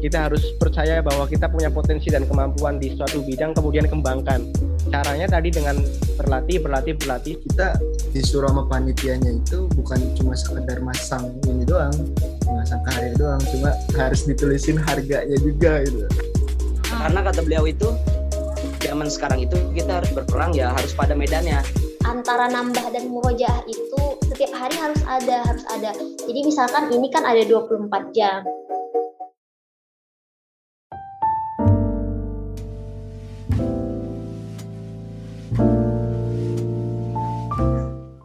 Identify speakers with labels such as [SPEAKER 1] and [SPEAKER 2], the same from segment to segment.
[SPEAKER 1] kita harus percaya bahwa kita punya potensi dan kemampuan di suatu bidang kemudian kembangkan. Caranya tadi dengan berlatih berlatih berlatih.
[SPEAKER 2] Kita disuruh sama panitianya itu bukan cuma sekedar masang ini doang masang karir doang cuma harus ditulisin harganya juga gitu.
[SPEAKER 3] Karena kata beliau itu zaman sekarang itu kita harus berperang ya harus pada medannya.
[SPEAKER 4] Antara nambah dan murojaah itu setiap hari harus ada harus ada. Jadi misalkan ini kan ada 24 jam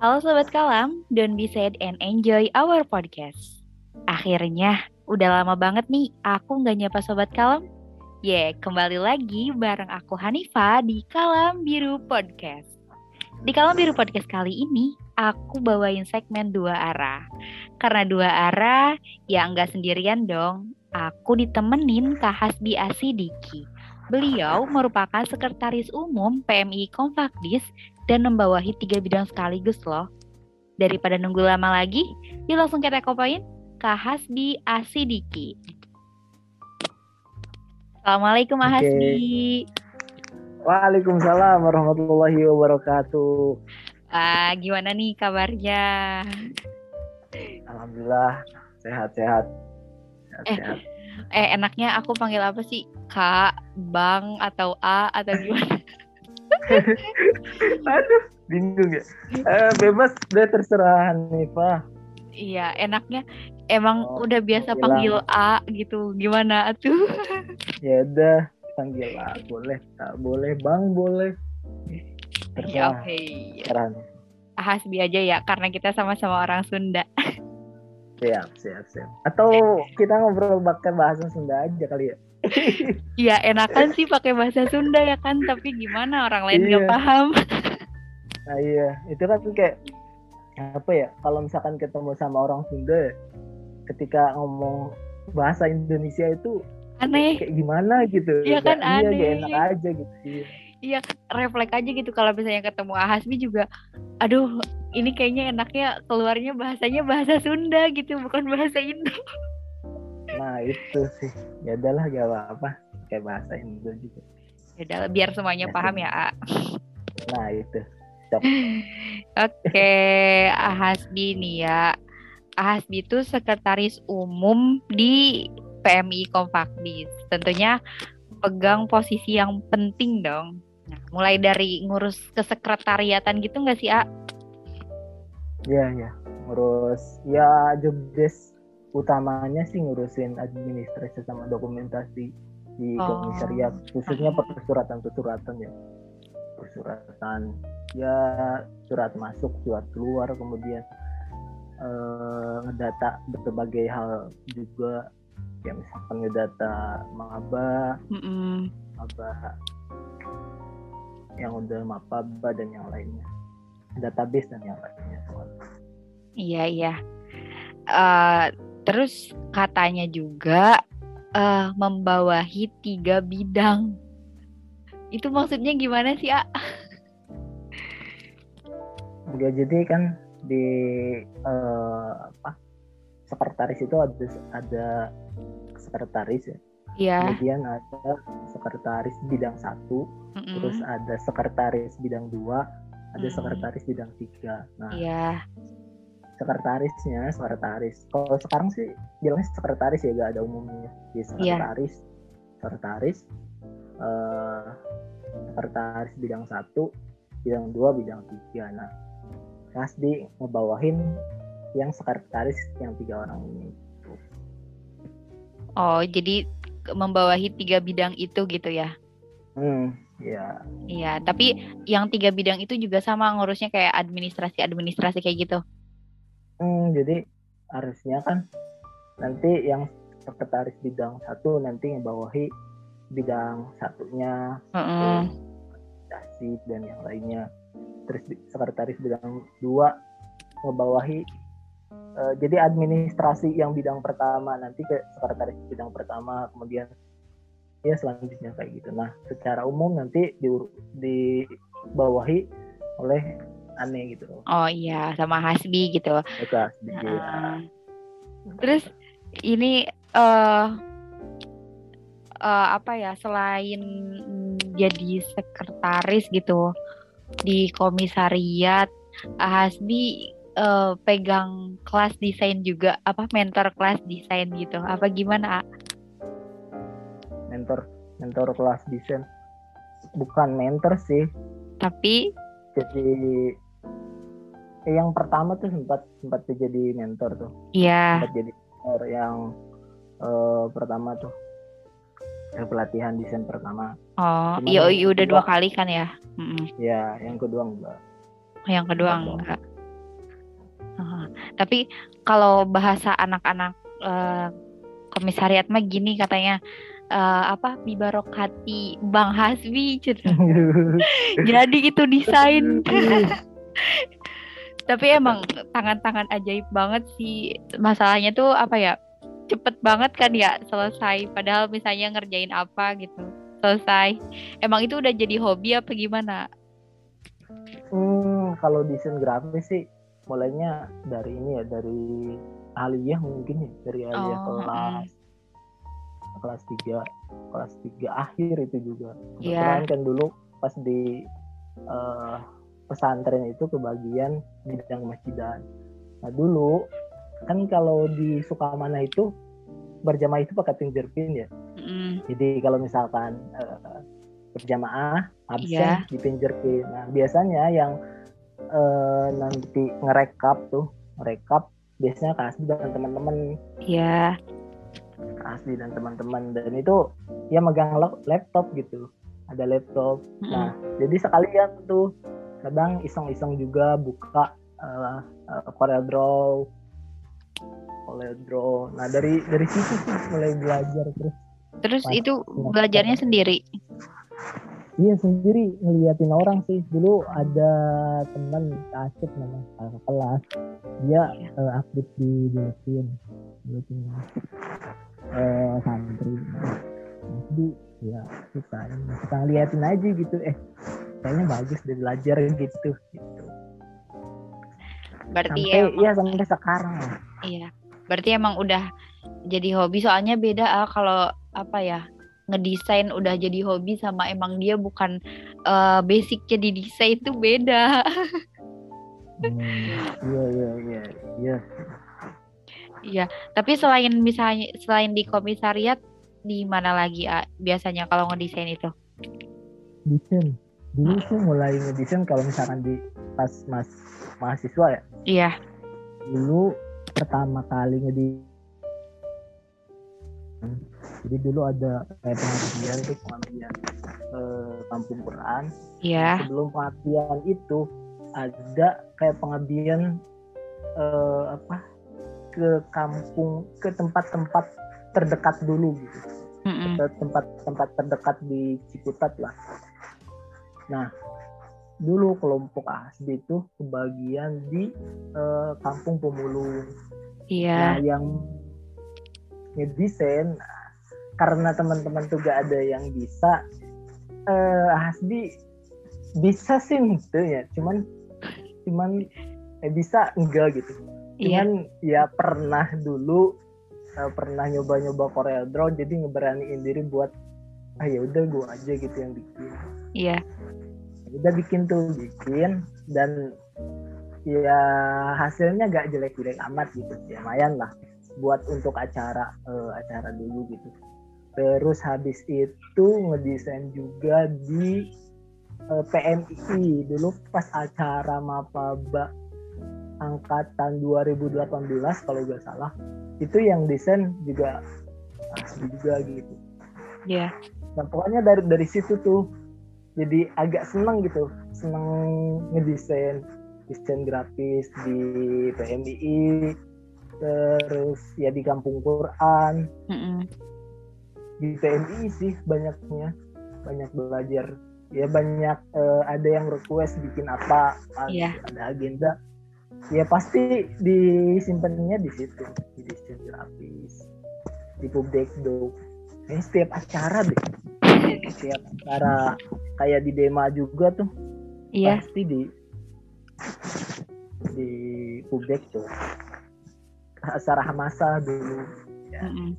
[SPEAKER 5] Halo Sobat Kalam, don't be sad and enjoy our podcast. Akhirnya, udah lama banget nih aku nggak nyapa Sobat Kalam. Ya, yeah, kembali lagi bareng aku Hanifa di Kalam Biru Podcast. Di Kalam Biru Podcast kali ini, aku bawain segmen dua arah. Karena dua arah, ya nggak sendirian dong. Aku ditemenin Kak Hasbi Asidiki. Beliau merupakan Sekretaris Umum PMI Kompakdis dan membawahi tiga bidang sekaligus loh. Daripada nunggu lama lagi, yuk langsung kita kopain Kak Hasbi Asidiki. Assalamualaikum Kak okay. Hasbi.
[SPEAKER 6] Waalaikumsalam warahmatullahi wabarakatuh.
[SPEAKER 5] Ah, gimana nih kabarnya?
[SPEAKER 6] Alhamdulillah sehat-sehat.
[SPEAKER 5] Eh, eh enaknya aku panggil apa sih? Kak, Bang, atau A, atau gimana?
[SPEAKER 6] Aduh, bingung ya. Eh, bebas deh terserah Hanifa.
[SPEAKER 5] Iya, enaknya emang oh, udah biasa panggil A gitu. Gimana tuh?
[SPEAKER 6] ya udah, panggil A boleh, tak boleh, Bang boleh.
[SPEAKER 5] Iya, oke. Okay. Hasbi aja ya, karena kita sama-sama orang Sunda.
[SPEAKER 6] siap, siap, siap. Atau kita ngobrol pakai bahasa Sunda aja kali ya?
[SPEAKER 5] Iya enakan sih pakai bahasa Sunda ya kan, tapi gimana orang lain nggak iya. paham.
[SPEAKER 6] Nah iya, itu kan kayak apa ya? Kalau misalkan ketemu sama orang Sunda, ketika ngomong bahasa Indonesia itu
[SPEAKER 5] aneh.
[SPEAKER 6] Kayak gimana gitu?
[SPEAKER 5] Iya kan
[SPEAKER 6] iya,
[SPEAKER 5] aneh.
[SPEAKER 6] Iya, enak aja gitu. Iya,
[SPEAKER 5] iya refleks aja gitu kalau misalnya ketemu Ahasmi juga, aduh ini kayaknya enaknya keluarnya bahasanya bahasa Sunda gitu, bukan bahasa Indo
[SPEAKER 6] nah itu sih. Ya udahlah gak apa-apa. Kayak bahasa Indo juga.
[SPEAKER 5] Ya udahlah biar semuanya ya, paham ya A.
[SPEAKER 6] nah itu.
[SPEAKER 5] Oke Ahasbi nih ya. Ahasbi itu sekretaris umum di PMI Kompakbis tentunya pegang posisi yang penting dong. Nah, mulai dari ngurus kesekretariatan gitu nggak sih A?
[SPEAKER 6] Iya ya ngurus ya job desk utamanya sih ngurusin administrasi sama dokumentasi di oh. komisariat khususnya persuratan-persuratan ya. Persuratan ya surat masuk surat keluar kemudian uh, ngedata berbagai hal juga. Ya misalkan ngedata maba mm -mm. maba yang udah mapaba dan yang lainnya. Database dan yang lainnya.
[SPEAKER 5] Iya iya. Uh, Terus katanya juga uh, membawahi tiga bidang. Itu maksudnya gimana sih, A?
[SPEAKER 6] Ya, jadi kan di uh, apa sekretaris itu ada ada sekretaris ya.
[SPEAKER 5] Iya.
[SPEAKER 6] Kemudian ada sekretaris bidang satu, mm -hmm. terus ada sekretaris bidang dua, ada mm -hmm. sekretaris bidang tiga.
[SPEAKER 5] Nah, iya
[SPEAKER 6] sekretarisnya sekretaris kalau sekarang sih bilangnya sekretaris ya gak ada umumnya di iya. sekretaris yeah. sekretaris uh, sekretaris bidang satu bidang dua bidang tiga nah Mas di ngebawahin yang sekretaris yang tiga orang ini
[SPEAKER 5] oh jadi membawahi tiga bidang itu gitu ya
[SPEAKER 6] hmm Iya.
[SPEAKER 5] Iya, tapi yang tiga bidang itu juga sama ngurusnya kayak administrasi-administrasi kayak gitu.
[SPEAKER 6] Hmm, jadi harusnya kan nanti yang sekretaris bidang satu nanti ngebawahi bidang satunya,
[SPEAKER 5] uh-uh.
[SPEAKER 6] dan yang lainnya. Terus sekretaris bidang dua ngebawahi uh, jadi administrasi yang bidang pertama nanti ke sekretaris bidang pertama kemudian ya selanjutnya kayak gitu. Nah, secara umum nanti di dibawahi oleh aneh gitu.
[SPEAKER 5] Oh iya sama Hasbi gitu.
[SPEAKER 6] Hasbi, uh,
[SPEAKER 5] terus ini uh, eh, apa ya selain jadi sekretaris gitu di komisariat Hasbi eh, pegang kelas desain juga apa mentor kelas desain gitu. Apa gimana A?
[SPEAKER 6] mentor mentor kelas desain. Bukan mentor sih.
[SPEAKER 5] Tapi?
[SPEAKER 6] Jadi yang pertama tuh sempat sempat jadi mentor tuh.
[SPEAKER 5] Ya
[SPEAKER 6] sempat jadi mentor yang eh, pertama tuh. Yang pelatihan desain pertama.
[SPEAKER 5] Oh iya iya udah
[SPEAKER 6] kedua-
[SPEAKER 5] dua kali kan ya? Mm-mm.
[SPEAKER 6] ya yang kedua enggak.
[SPEAKER 5] Yang kedua
[SPEAKER 6] Enggak.
[SPEAKER 5] enggak. Ah, tapi kalau bahasa anak-anak eh, komisariat mah gini katanya eh, apa bibarokati Bang Hasbi gitu. jadi itu desain tapi emang tangan-tangan ajaib banget sih. Masalahnya tuh apa ya cepet banget kan ya selesai. Padahal misalnya ngerjain apa gitu selesai. Emang itu udah jadi hobi apa gimana?
[SPEAKER 6] Hmm, kalau desain grafis sih mulainya dari ini ya dari aliyah mungkin ya dari aliyah
[SPEAKER 5] Oh,
[SPEAKER 6] kelas kelas 3 kelas 3 akhir itu juga.
[SPEAKER 5] Iya.
[SPEAKER 6] kebetulan kan dulu pas di eh, pesantren itu kebagian bidang masjidan nah dulu kan kalau di Sukamana itu berjamaah itu pakai pinjerpin ya
[SPEAKER 5] Mm-mm.
[SPEAKER 6] jadi kalau misalkan eh, berjamaah absen
[SPEAKER 5] Iya.
[SPEAKER 6] dipinjerkin. Nah biasanya yang eh, nanti ngerekap tuh ngerekap biasanya Asdi dan teman-teman
[SPEAKER 5] Iya.
[SPEAKER 6] Kak Asdi dan teman-teman dan itu ya megang lap- laptop gitu ada laptop.
[SPEAKER 5] Mm-mm.
[SPEAKER 6] Nah jadi sekalian tuh kadang iseng-iseng juga buka eh, eh, Corel Draw Corel Draw. Nah dari dari situ sih mulai belajar terus
[SPEAKER 5] Terus
[SPEAKER 6] Pas-
[SPEAKER 5] itu belajarnya sendiri.
[SPEAKER 6] Iya sendiri ngeliatin orang sih. Dulu ada teman Asif namanya kakak kelas. Dia eh, aktif di mesin. Dulu punya eh, santri. Nah, Jadi ya kita kita ngeliatin aja gitu. Eh kayaknya bagus deh belajar gitu. gitu.
[SPEAKER 5] Berarti
[SPEAKER 6] Sampai
[SPEAKER 5] emang,
[SPEAKER 6] iya sampai sekarang.
[SPEAKER 5] iya. Berarti emang udah jadi hobi soalnya beda ah kalau apa ya ngedesain udah jadi hobi sama emang dia bukan basic jadi desain itu beda.
[SPEAKER 6] Hmm, iya iya iya iya.
[SPEAKER 5] Iya. Tapi selain misalnya selain di komisariat di mana lagi ah biasanya kalau ngedesain itu?
[SPEAKER 6] Desain. Dulu tuh mulai ngedesain kalau misalkan di pas mas mahasiswa ya.
[SPEAKER 5] Iya.
[SPEAKER 6] dulu pertama kali ngedi jadi dulu ada kayak pengabdian tuh pengabdian eh, kampung Quran
[SPEAKER 5] Iya.
[SPEAKER 6] sebelum pengabdian itu ada kayak pengabdian eh, apa ke kampung ke tempat-tempat terdekat dulu gitu ke tempat-tempat terdekat di Ciputat lah. Nah, dulu kelompok ASD itu kebagian di eh, Kampung Pemulung.
[SPEAKER 5] Iya.
[SPEAKER 6] Nah, yang ngedesain nah, karena teman-teman tuh gak ada yang bisa, eh ASD bisa sih gitu ya, cuman cuman eh, bisa enggak gitu.
[SPEAKER 5] Iya.
[SPEAKER 6] Cuman ya pernah dulu eh, pernah nyoba-nyoba Corel Draw jadi ngeberaniin diri buat ah ya udah gua aja gitu yang bikin.
[SPEAKER 5] Iya.
[SPEAKER 6] Udah bikin tuh bikin dan ya hasilnya gak jelek-jelek amat gitu. Ya lumayan lah buat untuk acara eh, acara dulu gitu. Terus habis itu ngedesain juga di eh, PMI dulu pas acara Mapaba angkatan 2018 kalau nggak salah itu yang desain juga asli juga gitu.
[SPEAKER 5] Iya.
[SPEAKER 6] Nah pokoknya dari dari situ tuh jadi agak seneng gitu, seneng ngedesain desain grafis di PMI terus ya di Kampung Quran.
[SPEAKER 5] Mm-mm.
[SPEAKER 6] di PMI sih banyaknya banyak belajar. Ya banyak eh, ada yang request bikin apa
[SPEAKER 5] Iya.
[SPEAKER 6] ada agenda. Ya pasti disimpannya di situ di desain grafis di Pubdekdo ini setiap acara deh setiap acara kayak di Dema juga tuh
[SPEAKER 5] Iya.
[SPEAKER 6] pasti di di Pubdekdo acara Hamasa dulu
[SPEAKER 5] Mm-mm.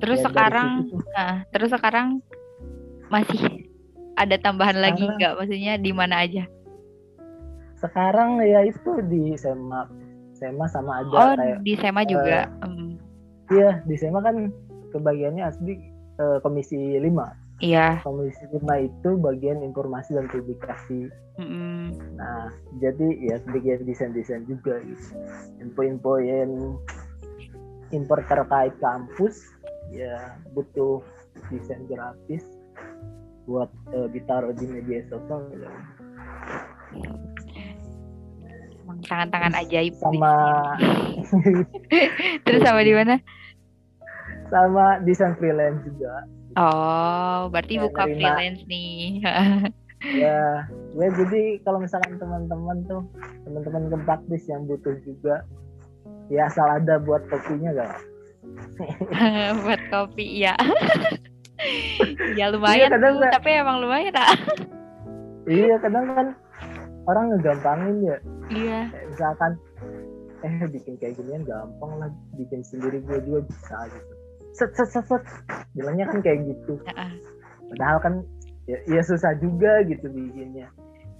[SPEAKER 5] Terus
[SPEAKER 6] Ya,
[SPEAKER 5] sekarang,
[SPEAKER 6] tuh.
[SPEAKER 5] nah, terus sekarang masih ada tambahan lagi
[SPEAKER 6] Sekarang-
[SPEAKER 5] nggak? Maksudnya di mana aja?
[SPEAKER 6] sekarang ya itu di SEMA SEMA sama ada
[SPEAKER 5] Oh,
[SPEAKER 6] kayak
[SPEAKER 5] di SEMA juga. Hmm,
[SPEAKER 6] iya di SEMA kan kebagiannya asli eh, komisi 5
[SPEAKER 5] Iya.
[SPEAKER 6] komisi 5 itu bagian informasi dan publikasi
[SPEAKER 5] Mm-mm.
[SPEAKER 6] nah jadi ya bagian desain-desain juga gitu info-info yang info terkait kampus ya butuh desain grafis buat eh, ditaruh di media sosial ya.
[SPEAKER 5] Tangan-tangan ajaib.
[SPEAKER 6] sama
[SPEAKER 5] Terus sama di mana?
[SPEAKER 6] sama desain freelance juga
[SPEAKER 5] Oh, berarti
[SPEAKER 6] Ya,
[SPEAKER 5] buka freelance nih.
[SPEAKER 6] ya gue jadi kalau misalkan teman-teman tuh teman-teman ke praktis yang butuh juga ya asal ada buat kopinya gak
[SPEAKER 5] Buat kopi, ya. ya lumayan
[SPEAKER 6] Iya, kadang
[SPEAKER 5] tuh,
[SPEAKER 6] nggak-
[SPEAKER 5] tapi emang lumayan ah.
[SPEAKER 6] iya kadang kan orang ngegampangin ya
[SPEAKER 5] Iya.
[SPEAKER 6] kayak misalkan eh bikin kayak ginian gampang lah bikin sendiri gue juga bisa gitu set set set set bilangnya kan kayak gitu padahal kan ya, ya susah juga gitu bikinnya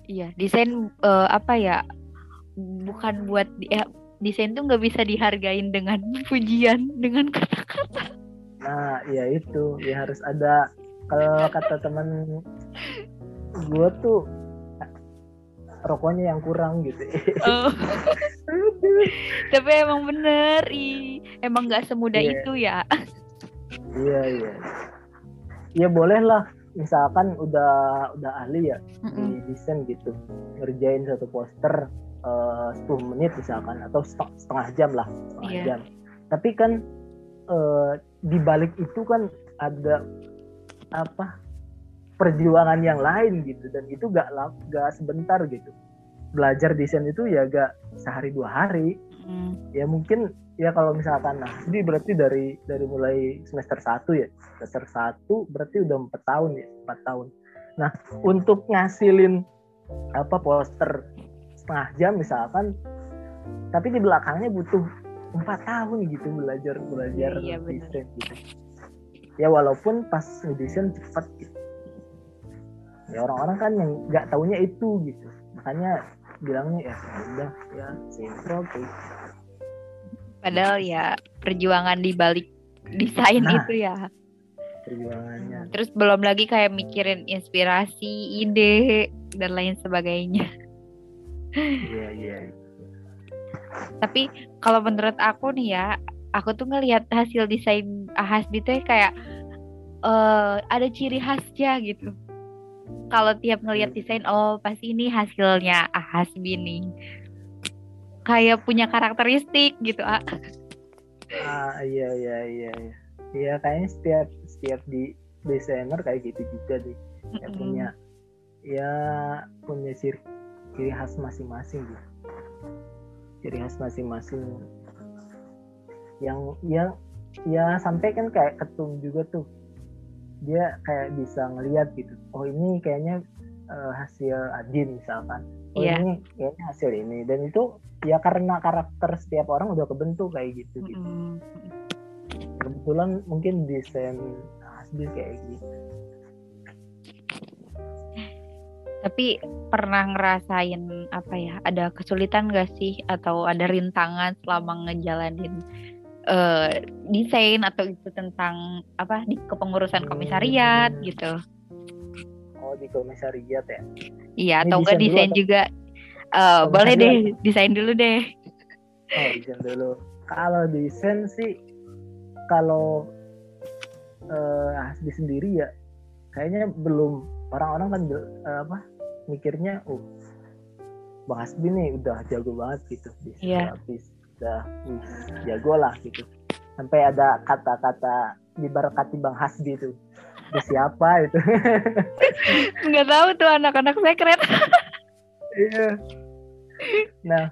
[SPEAKER 5] Iya, desain eh, apa ya? Bukan buat di- ya, desain tuh nggak bisa dihargain dengan pujian, dengan kata-kata.
[SPEAKER 6] nah ya itu ya harus ada kalau kata teman gue tuh rokoknya yang kurang gitu
[SPEAKER 5] Oh. Tapi emang bener, ih. emang nggak semudah
[SPEAKER 6] Iya.
[SPEAKER 5] itu ya.
[SPEAKER 6] Iya iya. Ya boleh lah. Misalkan udah udah ahli ya
[SPEAKER 5] Mm-mm.
[SPEAKER 6] di desain gitu. Ngerjain satu poster eh, 10 menit misalkan atau seteng- setengah jam lah setengah
[SPEAKER 5] Iya.
[SPEAKER 6] jam. Tapi kan eh, di balik itu kan ada apa perjuangan yang lain gitu. Dan itu gak gak sebentar gitu. Belajar desain itu ya gak sehari dua hari
[SPEAKER 5] Mm.
[SPEAKER 6] ya mungkin ya kalau misalkan nah jadi berarti dari dari mulai semester 1 ya? Semester 1 berarti udah empat tahun ya? Empat tahun. Nah untuk ngasilin apa poster setengah jam misalkan tapi di belakangnya butuh empat tahun gitu belajar belajar
[SPEAKER 5] Iya, benar.
[SPEAKER 6] desain gitu. Ya walaupun pas ngedesain cepat gitu. Ya orang-orang kan yang nggak taunya itu gitu. Makanya bilangnya ya udah ya sinkron kayak
[SPEAKER 5] Padahal ya perjuangan di balik desain
[SPEAKER 6] Nah.
[SPEAKER 5] itu ya.
[SPEAKER 6] perjuangannya
[SPEAKER 5] Terus belum lagi kayak mikirin inspirasi, ide dan lain sebagainya.
[SPEAKER 6] iya iya
[SPEAKER 5] Tapi kalau menurut aku nih ya, aku tuh ngelihat hasil desain Ahasbi tuh kayak eh ada ciri khasnya gitu. Kalau tiap ngelihat desain, oh pasti ini hasilnya Ahasbi nih. Kayak punya karakteristik gitu. Ah.
[SPEAKER 6] ah iya iya iya iya iya kayaknya setiap setiap di desainer kayak gitu juga deh kayak
[SPEAKER 5] Mm-mm.
[SPEAKER 6] punya ya punya ciri ciri khas masing-masing gitu ciri khas masing-masing yang yang ya sampai kan kayak ketum juga tuh dia kayak bisa ngelihat gitu oh ini kayaknya eh, hasil Adin misalkan oh
[SPEAKER 5] Iya.
[SPEAKER 6] ini kayaknya hasil ini dan itu ya karena karakter setiap orang udah kebentuk kayak gitu gitu
[SPEAKER 5] Mm-mm.
[SPEAKER 6] kebetulan mungkin desain Hasbi kayak gitu
[SPEAKER 5] Tapi pernah ngerasain apa ya? Ada kesulitan gak sih atau ada rintangan selama ngejalanin eh, desain atau itu tentang apa di kepengurusan komisariat
[SPEAKER 6] Hmm.
[SPEAKER 5] gitu?
[SPEAKER 6] Di komisariat ya
[SPEAKER 5] Iya
[SPEAKER 6] Ini
[SPEAKER 5] atau enggak
[SPEAKER 6] desain
[SPEAKER 5] desain juga? Eh, boleh deh desain dulu deh.
[SPEAKER 6] oh desain dulu kalau desain sih kalau eh Hasbi sendiri ya kayaknya belum orang-orang kan eh, apa mikirnya oh Bang Hasbi nih udah jago banget gitu desain
[SPEAKER 5] Iya.
[SPEAKER 6] grafis udah wih, jago lah gitu sampai ada kata-kata diberkati Bang Hasbi tuh itu siapa itu?
[SPEAKER 5] Nggak tahu tuh anak-anak sekret.
[SPEAKER 6] Iya. Nah,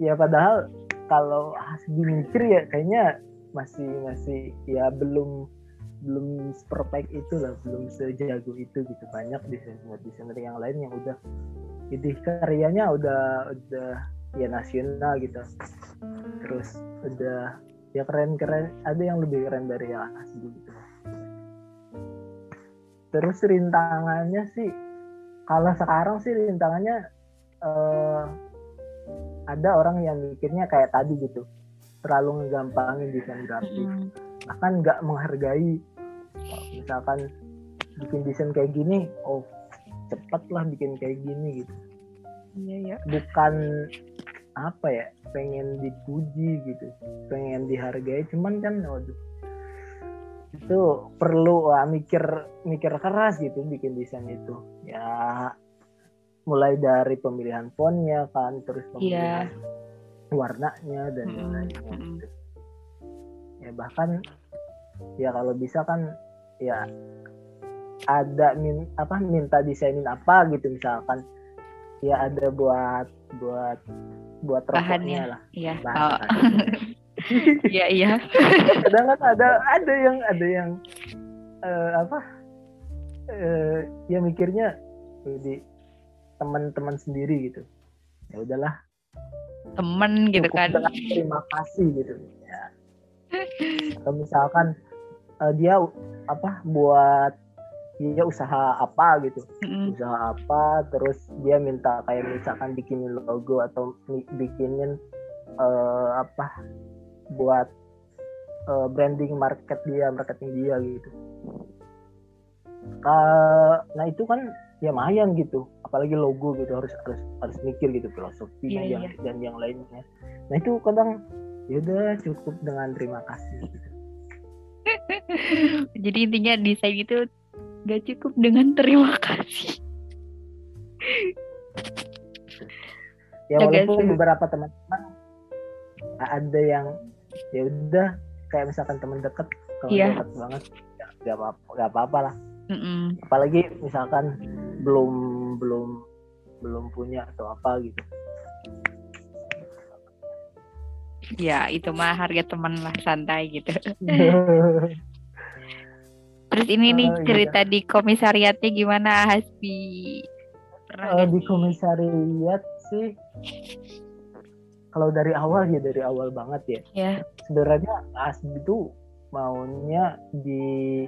[SPEAKER 6] ya padahal kalau Hasbi mikir ya kayaknya masih masih ya belum belum perfect itu lah, belum sejago itu gitu. Banyak desainer desainer yang lain yang udah jadi karyanya udah udah ya nasional gitu. Terus udah ya keren keren ada yang lebih keren dari yang asli gitu terus rintangannya sih kalau sekarang sih rintangannya eh, ada orang yang mikirnya kayak tadi gitu. Terlalu ngegampangin desain grafis
[SPEAKER 5] Mm-mm.
[SPEAKER 6] bahkan nggak menghargai. Misalkan bikin desain kayak gini oh cepet lah bikin kayak gini gitu.
[SPEAKER 5] Iya ya.
[SPEAKER 6] bukan apa ya pengen dipuji gitu. Pengen dihargai cuman kan waduh itu perlu wah, mikir mikir keras gitu bikin desain itu ya mulai dari pemilihan fontnya kan terus pemilihan warnanya dan
[SPEAKER 5] mm-mm.
[SPEAKER 6] gitu. ya bahkan ya kalau bisa kan ya ada min apa minta desainin apa gitu misalkan ya ada buat buat buat
[SPEAKER 5] Bahannya.
[SPEAKER 6] rokoknya lah
[SPEAKER 5] Iya.
[SPEAKER 6] bahan
[SPEAKER 5] Oh. Iya iya.
[SPEAKER 6] kadang kan ada ada yang ada yang eh, apa eh, ya mikirnya di teman-teman sendiri gitu ya udahlah
[SPEAKER 5] Temen gitu kan.
[SPEAKER 6] terima kasih gitu ya atau misalkan eh, dia apa buat dia usaha apa gitu
[SPEAKER 5] Mm-mm.
[SPEAKER 6] usaha apa terus dia minta kayak misalkan bikinin logo atau bikinin eh, apa buat eh, branding market dia marketing dia gitu Ka- nah itu kan ya lumayan gitu apalagi logo gitu harus harus harus mikir gitu filosofinya
[SPEAKER 5] Iya,
[SPEAKER 6] yang
[SPEAKER 5] iya.
[SPEAKER 6] dan yang lainnya nah itu kadang ya udah cukup dengan terima kasih gitu.
[SPEAKER 5] Jadi intinya desain itu gak cukup dengan terima kasih.
[SPEAKER 6] ya walaupun beberapa teman-teman ada yang ya udah kayak misalkan teman deket kalau
[SPEAKER 5] Iya.
[SPEAKER 6] deket banget ya, gak apa gak apa-apa lah
[SPEAKER 5] Mm-mm.
[SPEAKER 6] apalagi misalkan belum belum belum punya atau apa gitu
[SPEAKER 5] Ya itu mah harga teman lah santai gitu. Terus ini nih
[SPEAKER 6] Oh, iya.
[SPEAKER 5] cerita di komisariatnya gimana Hasbi? Pernah nggak
[SPEAKER 6] di komisariat sih kalau dari awal ya dari awal banget ya
[SPEAKER 5] Ya.
[SPEAKER 6] sebenarnya Asbi itu maunya di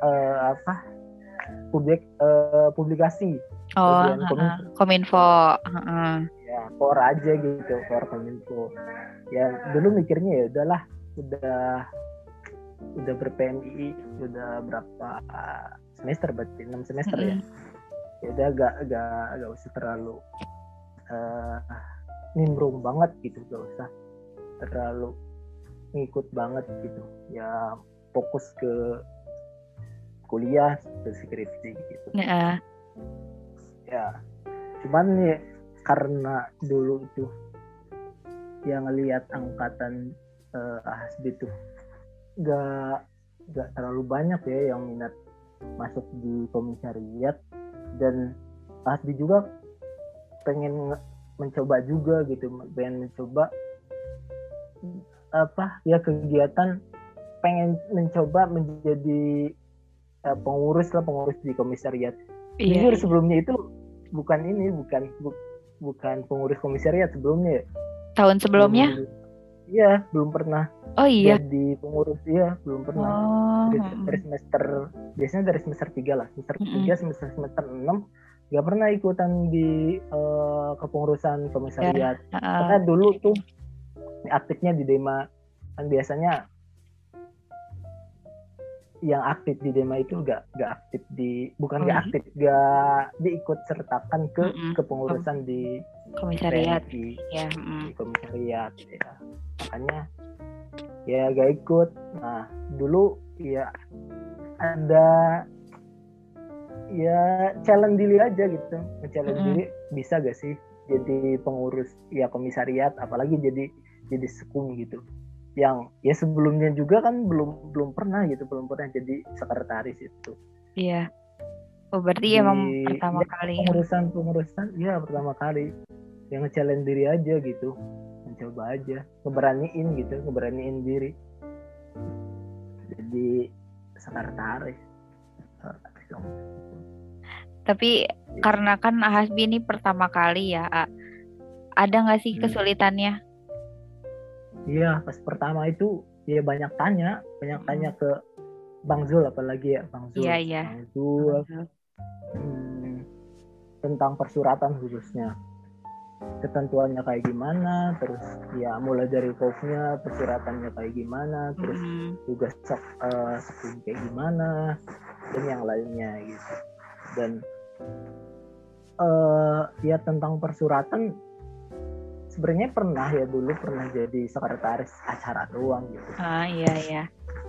[SPEAKER 6] eh, apa publik eh, publikasi
[SPEAKER 5] Oh, ha-ha.
[SPEAKER 6] kominfo.
[SPEAKER 5] kominfo.
[SPEAKER 6] ya for aja gitu for kominfo ya dulu mikirnya ya udahlah udah udah ber-PMI udah berapa semester berarti enam semester ya
[SPEAKER 5] Mm-mm.
[SPEAKER 6] ya udah agak agak agak usah terlalu eh nimbrung banget gitu gak usah terlalu ngikut banget gitu. Ya fokus ke kuliah ke skripsi gitu.
[SPEAKER 5] Nah,
[SPEAKER 6] ya cuman ya karena dulu itu yang ngelihat angkatan eh, Hasbi tuh gak gak terlalu banyak ya yang minat masuk di komisariat. Dan Hasbi juga pengen nge- mencoba juga gitu pengen mencoba apa ya kegiatan pengen mencoba menjadi eh, pengurus lah pengurus di komisariat
[SPEAKER 5] iya.
[SPEAKER 6] jujur sebelumnya itu bukan ini bukan bu- bukan pengurus komisariat sebelumnya ya.
[SPEAKER 5] Tahun sebelumnya?
[SPEAKER 6] Belum- Iya, belum pernah
[SPEAKER 5] Oh iya.
[SPEAKER 6] jadi pengurus iya, belum pernah.
[SPEAKER 5] Oh.
[SPEAKER 6] Dari, dari semester biasanya dari semester 3 lah, semester
[SPEAKER 5] Mm-mm.
[SPEAKER 6] 3 semester semester 6 nggak pernah ikutan di eh, kepengurusan komisariat.
[SPEAKER 5] Ha-ha.
[SPEAKER 6] Karena dulu tuh aktifnya di Dema kan biasanya yang aktif di Dema itu gak, gak aktif di bukan gak aktif gak diikut sertakan ke
[SPEAKER 5] Mm-mm.
[SPEAKER 6] kepengurusan di
[SPEAKER 5] Komisariat.
[SPEAKER 6] PNI,
[SPEAKER 5] Ya. mm.
[SPEAKER 6] di komisariat ya makanya ya gak ikut nah dulu ya ada ya challenge diri aja gitu. Challenge
[SPEAKER 5] Mm-mm.
[SPEAKER 6] diri bisa gak sih jadi pengurus ya komisariat apalagi jadi jadi sekum gitu. Yang ya sebelumnya juga kan belum belum pernah gitu belum pernah jadi sekretaris itu.
[SPEAKER 5] Iya. Oh berarti
[SPEAKER 6] Di-
[SPEAKER 5] emang pertama
[SPEAKER 6] ya,
[SPEAKER 5] kali.
[SPEAKER 6] pengurusan pengurusan ya pertama kali. Yang nge-challenge diri aja gitu. Mencoba aja. Ngeberaniin gitu ngeberaniin diri. Jadi sekretaris Dong.
[SPEAKER 5] Tapi karena kan Hasbi ini pertama kali ya, A. ada nggak sih
[SPEAKER 6] Hmm.
[SPEAKER 5] kesulitannya?
[SPEAKER 6] iya pas pertama itu ya banyak tanya banyak tanya ke Bang Zul apalagi ya Bang Zul
[SPEAKER 5] Iya, iya.
[SPEAKER 6] Bang Zul hmm, tentang persuratan khususnya ketentuannya kayak gimana terus ya mulai dari kopnya persuratannya kayak gimana terus sek, eh, sekum kayak gimana dan yang lainnya gitu. Dan eh ya tentang persuratan sebenarnya pernah ya dulu pernah jadi sekretaris acara doang gitu.
[SPEAKER 5] Ah, iya, iya.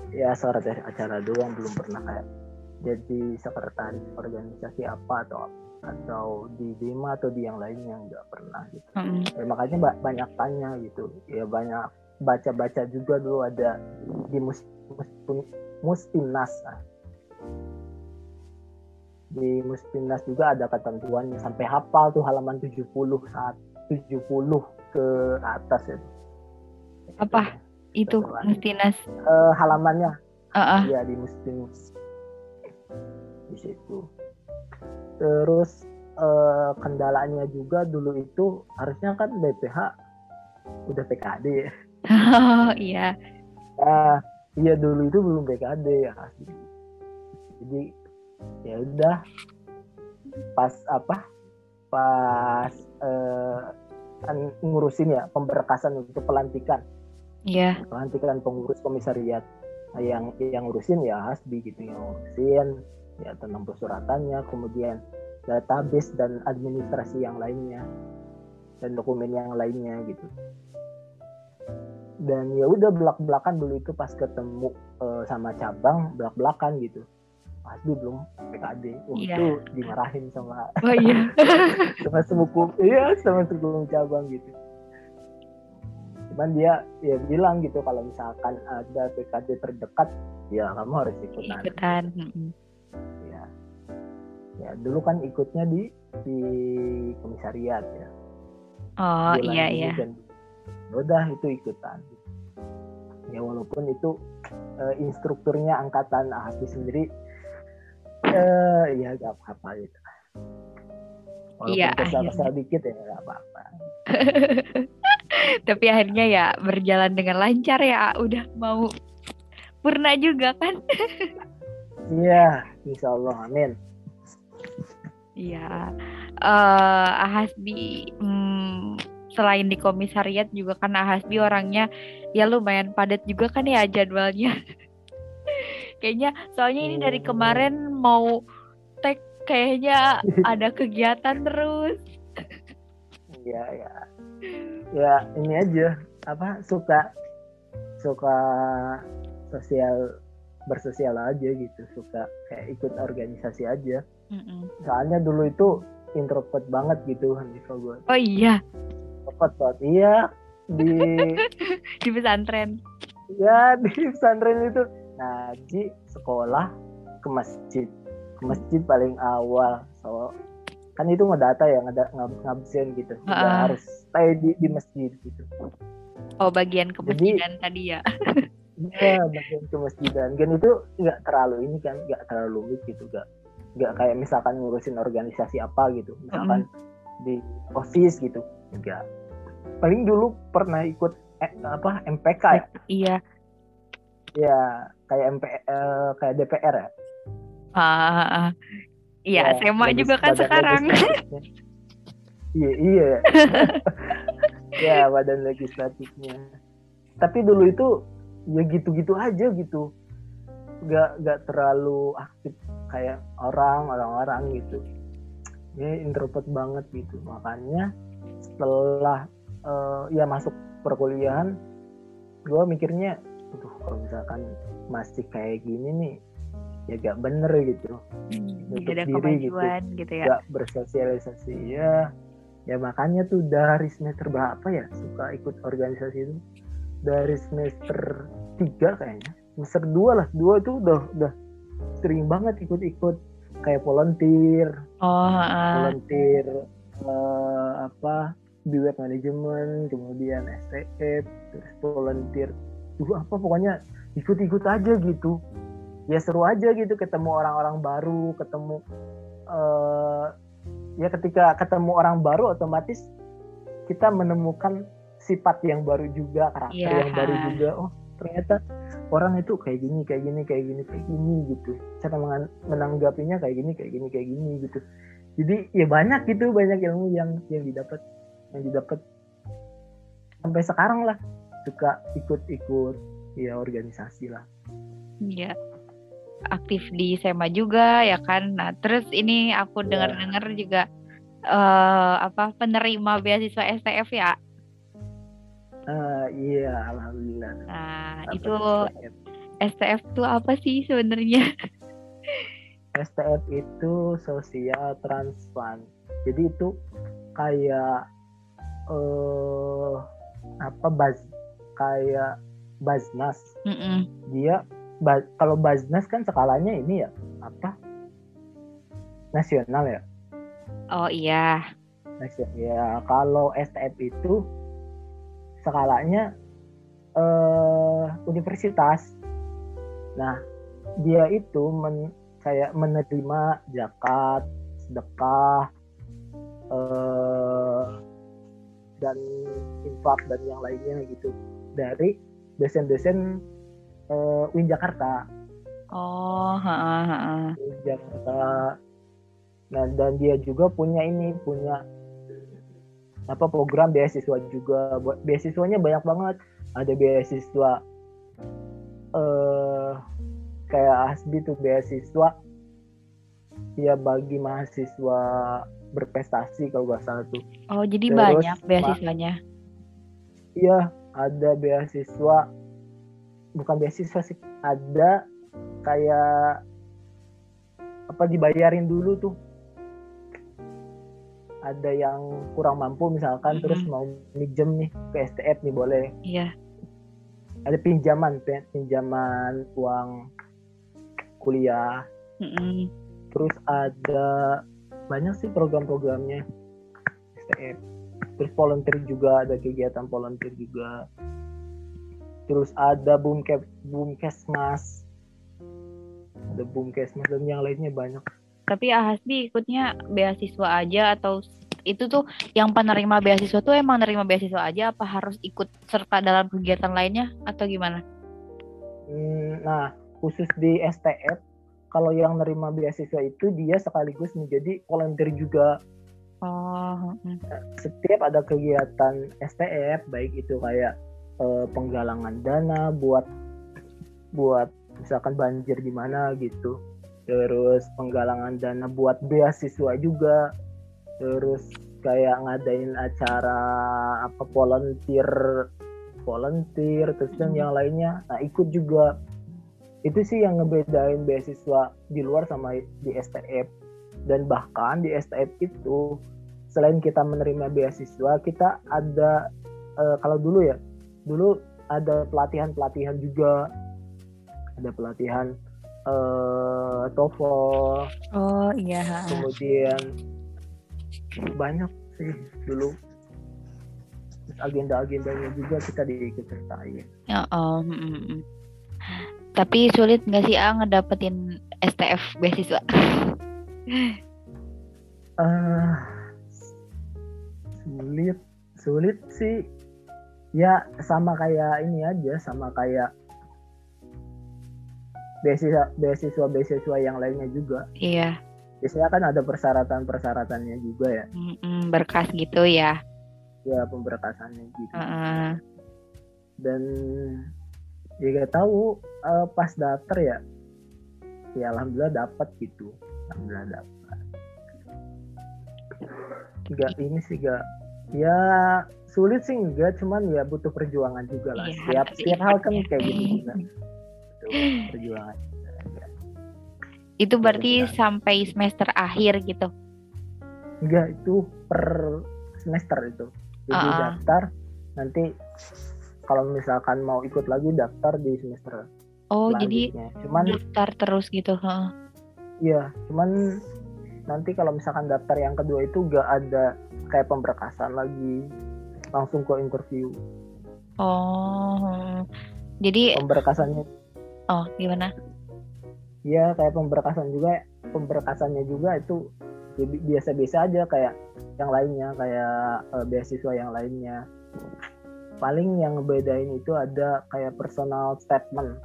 [SPEAKER 6] ya sekretaris acara doang belum pernah kayak jadi sekretaris organisasi apa atau atau di Dima atau di yang lainnya nggak pernah gitu
[SPEAKER 5] Mm-mm.
[SPEAKER 6] ya, makanya ba- banyak tanya gitu ya banyak baca-baca juga dulu ada di mus, mus, mustimnas nah. di mustimnas juga ada ketentuannya sampai hafal tuh halaman 70 saat 70 ke atas ya
[SPEAKER 5] Apa? Itu
[SPEAKER 6] Ketentuan.
[SPEAKER 5] Mustinas.
[SPEAKER 6] Eh, halamannya
[SPEAKER 5] Ah, ah.
[SPEAKER 6] ya di mustimnas di situ terus eh, kendalanya juga dulu itu harusnya kan BPH udah PKD ya
[SPEAKER 5] Oh, iya.
[SPEAKER 6] Nah, iya dulu itu belum PKD ya. Jadi ya udah pas apa? Pas kan ngurusin ya pemberkasan untuk pelantikan,
[SPEAKER 5] Iya.
[SPEAKER 6] pelantikan pengurus komisariat. Nah, yang yang ngurusin ya Hasbi gitu yang ngurusin ya tentang persuratannya, kemudian database dan administrasi yang lainnya dan dokumen yang lainnya gitu dan ya udah belak belakan dulu itu pas ketemu eh, sama cabang belak belakan gitu pasti belum PKD Wah,
[SPEAKER 5] Iya.
[SPEAKER 6] itu dimarahin sama
[SPEAKER 5] Oh iya.
[SPEAKER 6] sama semuku iya sama semuku cabang gitu cuman dia ya bilang gitu kalau misalkan ada PKD terdekat ya kamu harus ikutan
[SPEAKER 5] Ikutan.
[SPEAKER 6] Ya ya dulu kan ikutnya di di komisariat ya
[SPEAKER 5] Oh
[SPEAKER 6] Bulan
[SPEAKER 5] iya iya.
[SPEAKER 6] kan ya udah itu ikutan ya walaupun itu eh, instrukturnya angkatan AHP sendiri eh ya gak apa-apa gitu walaupun
[SPEAKER 5] Iya,
[SPEAKER 6] kesal-kesal dikit ya gak apa-apa
[SPEAKER 5] Tapi akhirnya ya berjalan dengan lancar ya. Udah mau purna juga kan?
[SPEAKER 6] iya insya Allah amin
[SPEAKER 5] Iya. Eh Ahasbi hmm, selain di komisariat juga kan Ahasbi orangnya ya lumayan padat juga kan ya jadwalnya. Kayaknya soalnya ini dari
[SPEAKER 6] Hmm.
[SPEAKER 5] kemarin mau tag kayaknya ada kegiatan terus.
[SPEAKER 6] Iya ya ya ini aja apa suka suka sosial bersosial aja gitu suka kayak ikut organisasi aja
[SPEAKER 5] Mm-mm.
[SPEAKER 6] soalnya dulu itu introvert banget gitu Hanifah gue
[SPEAKER 5] Oh iya
[SPEAKER 6] introvert banget iya di
[SPEAKER 5] di pesantren.
[SPEAKER 6] ya di pesantren itu ngaji sekolah ke masjid ke masjid paling awal so kan itu ngedata ya ngada- ngab- ngabsen gitu Udah
[SPEAKER 5] Ha-ha.
[SPEAKER 6] harus stay di, di masjid gitu
[SPEAKER 5] Oh bagian kemasjidan tadi ya.
[SPEAKER 6] Iya, bagian ke masjidan. Dan itu nggak terlalu ini kan, nggak terlalu rumit gitu, nggak nggak kayak misalkan ngurusin organisasi apa gitu, misalkan di office gitu, enggak. Paling dulu pernah ikut eh, apa MPK ya,
[SPEAKER 5] Iya.
[SPEAKER 6] ya kayak MP eh, kayak DPR ya.
[SPEAKER 5] Ah. Iya,
[SPEAKER 6] Ya, legis-
[SPEAKER 5] juga kan sekarang.
[SPEAKER 6] Iya, iya. ya, badan legislatifnya. Tapi dulu itu ya gitu-gitu aja gitu. Gak gak terlalu aktif kayak orang orang-orang gitu. Ya introvert banget gitu. Makanya setelah eh, ya masuk perkuliahan, gue mikirnya, aduh kalau misalkan masih kayak gini nih, ya gak bener gitu.
[SPEAKER 5] Hmm,
[SPEAKER 6] Nutup
[SPEAKER 5] ada
[SPEAKER 6] diri gitu.
[SPEAKER 5] gitu ya.
[SPEAKER 6] nggak bersosialisasi ya ya makanya tuh dari semester berapa ya suka ikut organisasi itu dari semester tiga kayaknya semester dua lah dua itu udah udah sering banget ikut-ikut. Kayak volunteer.
[SPEAKER 5] Oh, ah.
[SPEAKER 6] volunteer eh, apa di web manajemen kemudian STF terus volunteer. Duh, apa pokoknya ikut-ikut aja gitu. Ya seru aja gitu ketemu orang-orang baru ketemu eh ya ketika ketemu orang baru otomatis kita menemukan sifat yang baru juga karakter
[SPEAKER 5] Iya.
[SPEAKER 6] yang baru juga. Oh ternyata orang itu kayak gini kayak gini kayak gini kayak gini gitu cara menanggapinya kayak gini kayak gini kayak gini gitu jadi ya banyak gitu banyak ilmu yang yang didapat yang didapat sampai sekarang lah suka ikut-ikut ya organisasi lah
[SPEAKER 5] Iya. Aktif di SEMA juga ya kan. Nah, terus ini aku
[SPEAKER 6] Iya.
[SPEAKER 5] dengar-dengar juga eh apa penerima beasiswa STF ya.
[SPEAKER 6] Ah, iya alhamdulillah
[SPEAKER 5] Nah,
[SPEAKER 6] Dapat
[SPEAKER 5] itu
[SPEAKER 6] STF.
[SPEAKER 5] STF tuh apa sih sebenarnya?
[SPEAKER 6] STF itu sosial transfund. Jadi itu kayak eh apa baz kayak baznas.
[SPEAKER 5] Mm-mm.
[SPEAKER 6] Dia ba- kalau baznas kan skalanya ini ya apa? Nasional ya.
[SPEAKER 5] Oh iya.
[SPEAKER 6] Nasional. Ya kalau STF itu skalanya eh universitas. Nah, dia itu men, kayak menerima zakat, sedekah, eh dan infak dan yang lainnya gitu dari dosen-dosen eh, Win Jakarta.
[SPEAKER 5] Oh, heeh, heeh.
[SPEAKER 6] Win Jakarta. Nah, dan dia juga punya ini, punya apa program beasiswa juga. Buat beasiswanya banyak banget. Ada beasiswa eh kayak Hasbi tuh beasiswa ya bagi mahasiswa berprestasi kalau nggak salah tuh.
[SPEAKER 5] Oh, jadi
[SPEAKER 6] Terus,
[SPEAKER 5] banyak beasiswanya.
[SPEAKER 6] Iya, ada beasiswa bukan beasiswa sih, ada kayak apa dibayarin dulu tuh. Ada yang kurang mampu misalkan
[SPEAKER 5] Mhm.
[SPEAKER 6] terus mau minjem nih ke STF nih boleh.
[SPEAKER 5] Iya.
[SPEAKER 6] Ada pinjaman, pin- pinjaman uang kuliah.
[SPEAKER 5] Mm-mm.
[SPEAKER 6] Terus ada banyak sih program-programnya STF. Terus volunteer juga ada kegiatan volunteer juga. Terus ada boomcap boomkesmas. Ada boomkesmas dan yang lainnya banyak.
[SPEAKER 5] Tapi Ahasbi ikutnya beasiswa aja atau itu tuh yang penerima beasiswa tuh emang nerima beasiswa aja apa harus ikut serta dalam kegiatan lainnya atau gimana?
[SPEAKER 6] Hmm, Nah, khusus di STF kalau yang nerima beasiswa itu dia sekaligus menjadi volunteer juga.
[SPEAKER 5] Oh, mm.
[SPEAKER 6] setiap ada kegiatan STF baik itu kayak eh, penggalangan dana buat buat misalkan banjir di mana gitu terus penggalangan dana buat beasiswa juga. Terus kayak ngadain acara apa volunteer volunteer terus dan yang lainnya. Nah ikut juga. Itu sih yang ngebedain beasiswa di luar sama di STF dan bahkan di STF itu selain kita menerima beasiswa kita ada eh, kalau dulu ya dulu ada pelatihan pelatihan juga. Ada pelatihan eh TOEFL
[SPEAKER 5] oh iya.
[SPEAKER 6] kemudian banyak sih dulu agenda-agendanya juga kita sertai
[SPEAKER 5] Ya, oh, mm, mm, mm. Tapi sulit nggak sih ah ngedapetin STF beasiswa?
[SPEAKER 6] eh sulit sulit sih ya sama kayak ini aja sama kayak beasiswa beasiswa beasiswa yang lainnya juga.
[SPEAKER 5] Iya,
[SPEAKER 6] biasanya kan ada persyaratan persyaratannya juga ya.
[SPEAKER 5] Mm, mm, berkas gitu ya.
[SPEAKER 6] ya pemberkasannya gitu.
[SPEAKER 5] Heeh.
[SPEAKER 6] dan ya gak tahu eh, pas daftar ya ya alhamdulillah dapat gitu. Alhamdulillah dapat. Gak ini sih gak ya sulit sih enggak cuman ya butuh perjuangan juga lah.
[SPEAKER 5] Iya,
[SPEAKER 6] setiap setiap hal kan
[SPEAKER 5] ya.
[SPEAKER 6] kayak gitu juga perjuangan.
[SPEAKER 5] Itu berarti
[SPEAKER 6] benar.
[SPEAKER 5] sampai semester akhir gitu.
[SPEAKER 6] enggak itu per semester itu jadi
[SPEAKER 5] Ah, ah.
[SPEAKER 6] daftar nanti kalau misalkan mau ikut lagi daftar di semester
[SPEAKER 5] Oh, jadi
[SPEAKER 6] cuman
[SPEAKER 5] daftar terus gitu. heeh.
[SPEAKER 6] Iya, cuman nanti kalau misalkan daftar yang kedua itu gak ada kayak pemberkasan lagi, langsung ke interview.
[SPEAKER 5] Oh, heeh. jadi
[SPEAKER 6] Pemberkasannya,
[SPEAKER 5] oh gimana?
[SPEAKER 6] ya kayak pemberkasan juga, pemberkasannya juga itu ya bi- biasa-biasa aja kayak yang lainnya, kayak eh, beasiswa yang lainnya. paling yang ngebedain itu ada kayak personal statement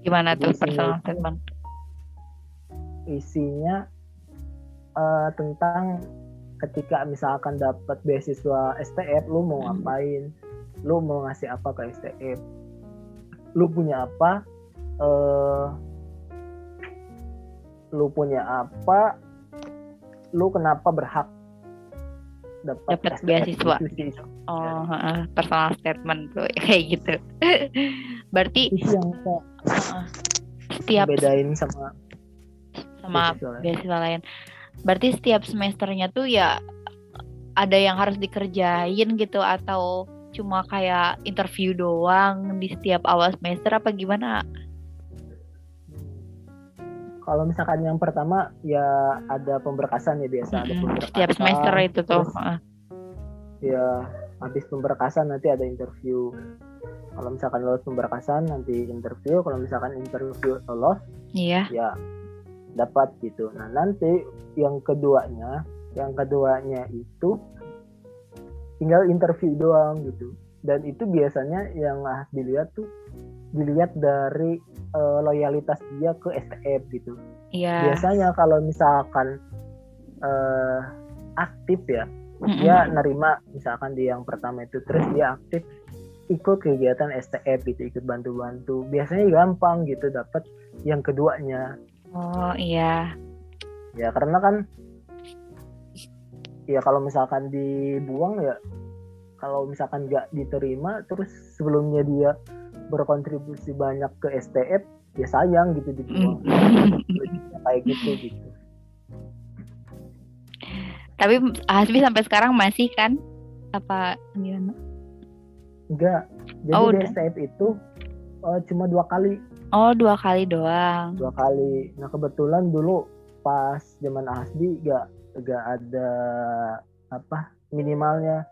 [SPEAKER 5] Gimana
[SPEAKER 6] Jadi
[SPEAKER 5] tuh personal
[SPEAKER 6] itu-
[SPEAKER 5] statement?
[SPEAKER 6] isinya eh, tentang ketika misalkan dapat beasiswa STF lu mau
[SPEAKER 5] Hmm.
[SPEAKER 6] ngapain lu mau ngasih apa ke STF lu punya apa eh lu punya apa lu kenapa berhak dapat
[SPEAKER 5] Dapat beasiswa. Oh, personal statement tuh kayak gitu. Berarti
[SPEAKER 6] itu yang kayak
[SPEAKER 5] heeh, setiap
[SPEAKER 6] bedain sama
[SPEAKER 5] sama
[SPEAKER 6] beasiswa lain.
[SPEAKER 5] beasiswa lain. Berarti setiap semesternya tuh ya ada yang harus dikerjain gitu atau cuma kayak interview doang di setiap awal semester apa gimana?
[SPEAKER 6] Kalau misalkan yang pertama ya ada pemberkasan ya biasa ada
[SPEAKER 5] Mm-mm,
[SPEAKER 6] pemberkasan.
[SPEAKER 5] Setiap semester itu tuh.
[SPEAKER 6] terus ya habis pemberkasan nanti ada interview. Kalau misalkan lolos pemberkasan nanti interview. Kalau misalkan interview lolos
[SPEAKER 5] Iya.
[SPEAKER 6] ya dapat gitu. Nah nanti yang keduanya, yang keduanya itu tinggal interview doang gitu. Dan itu biasanya yang harus dilihat tuh dilihat dari eh, loyalitas dia ke STF gitu.
[SPEAKER 5] Iya.
[SPEAKER 6] biasanya kalau misalkan eh, aktif ya
[SPEAKER 5] Mm-mm.
[SPEAKER 6] dia nerima misalkan di yang pertama itu terus dia aktif ikut kegiatan STF gitu ikut bantu-bantu biasanya gampang gitu dapat yang keduanya
[SPEAKER 5] Oh iya.
[SPEAKER 6] ya karena kan ya kalau misalkan dibuang ya kalau misalkan nggak diterima terus sebelumnya dia berkontribusi banyak ke STF ya sayang gitu dibuang
[SPEAKER 5] Mm.
[SPEAKER 6] kayak gitu gitu
[SPEAKER 5] Tapi Hasbi sampai sekarang masih kan? Apa gimana?
[SPEAKER 6] Enggak. Jadi
[SPEAKER 5] Oh,
[SPEAKER 6] di. STF itu eh, cuma dua kali,
[SPEAKER 5] Oh dua kali doang.
[SPEAKER 6] dua kali. Nah kebetulan dulu pas zaman Asdi gak gak ada apa minimalnya.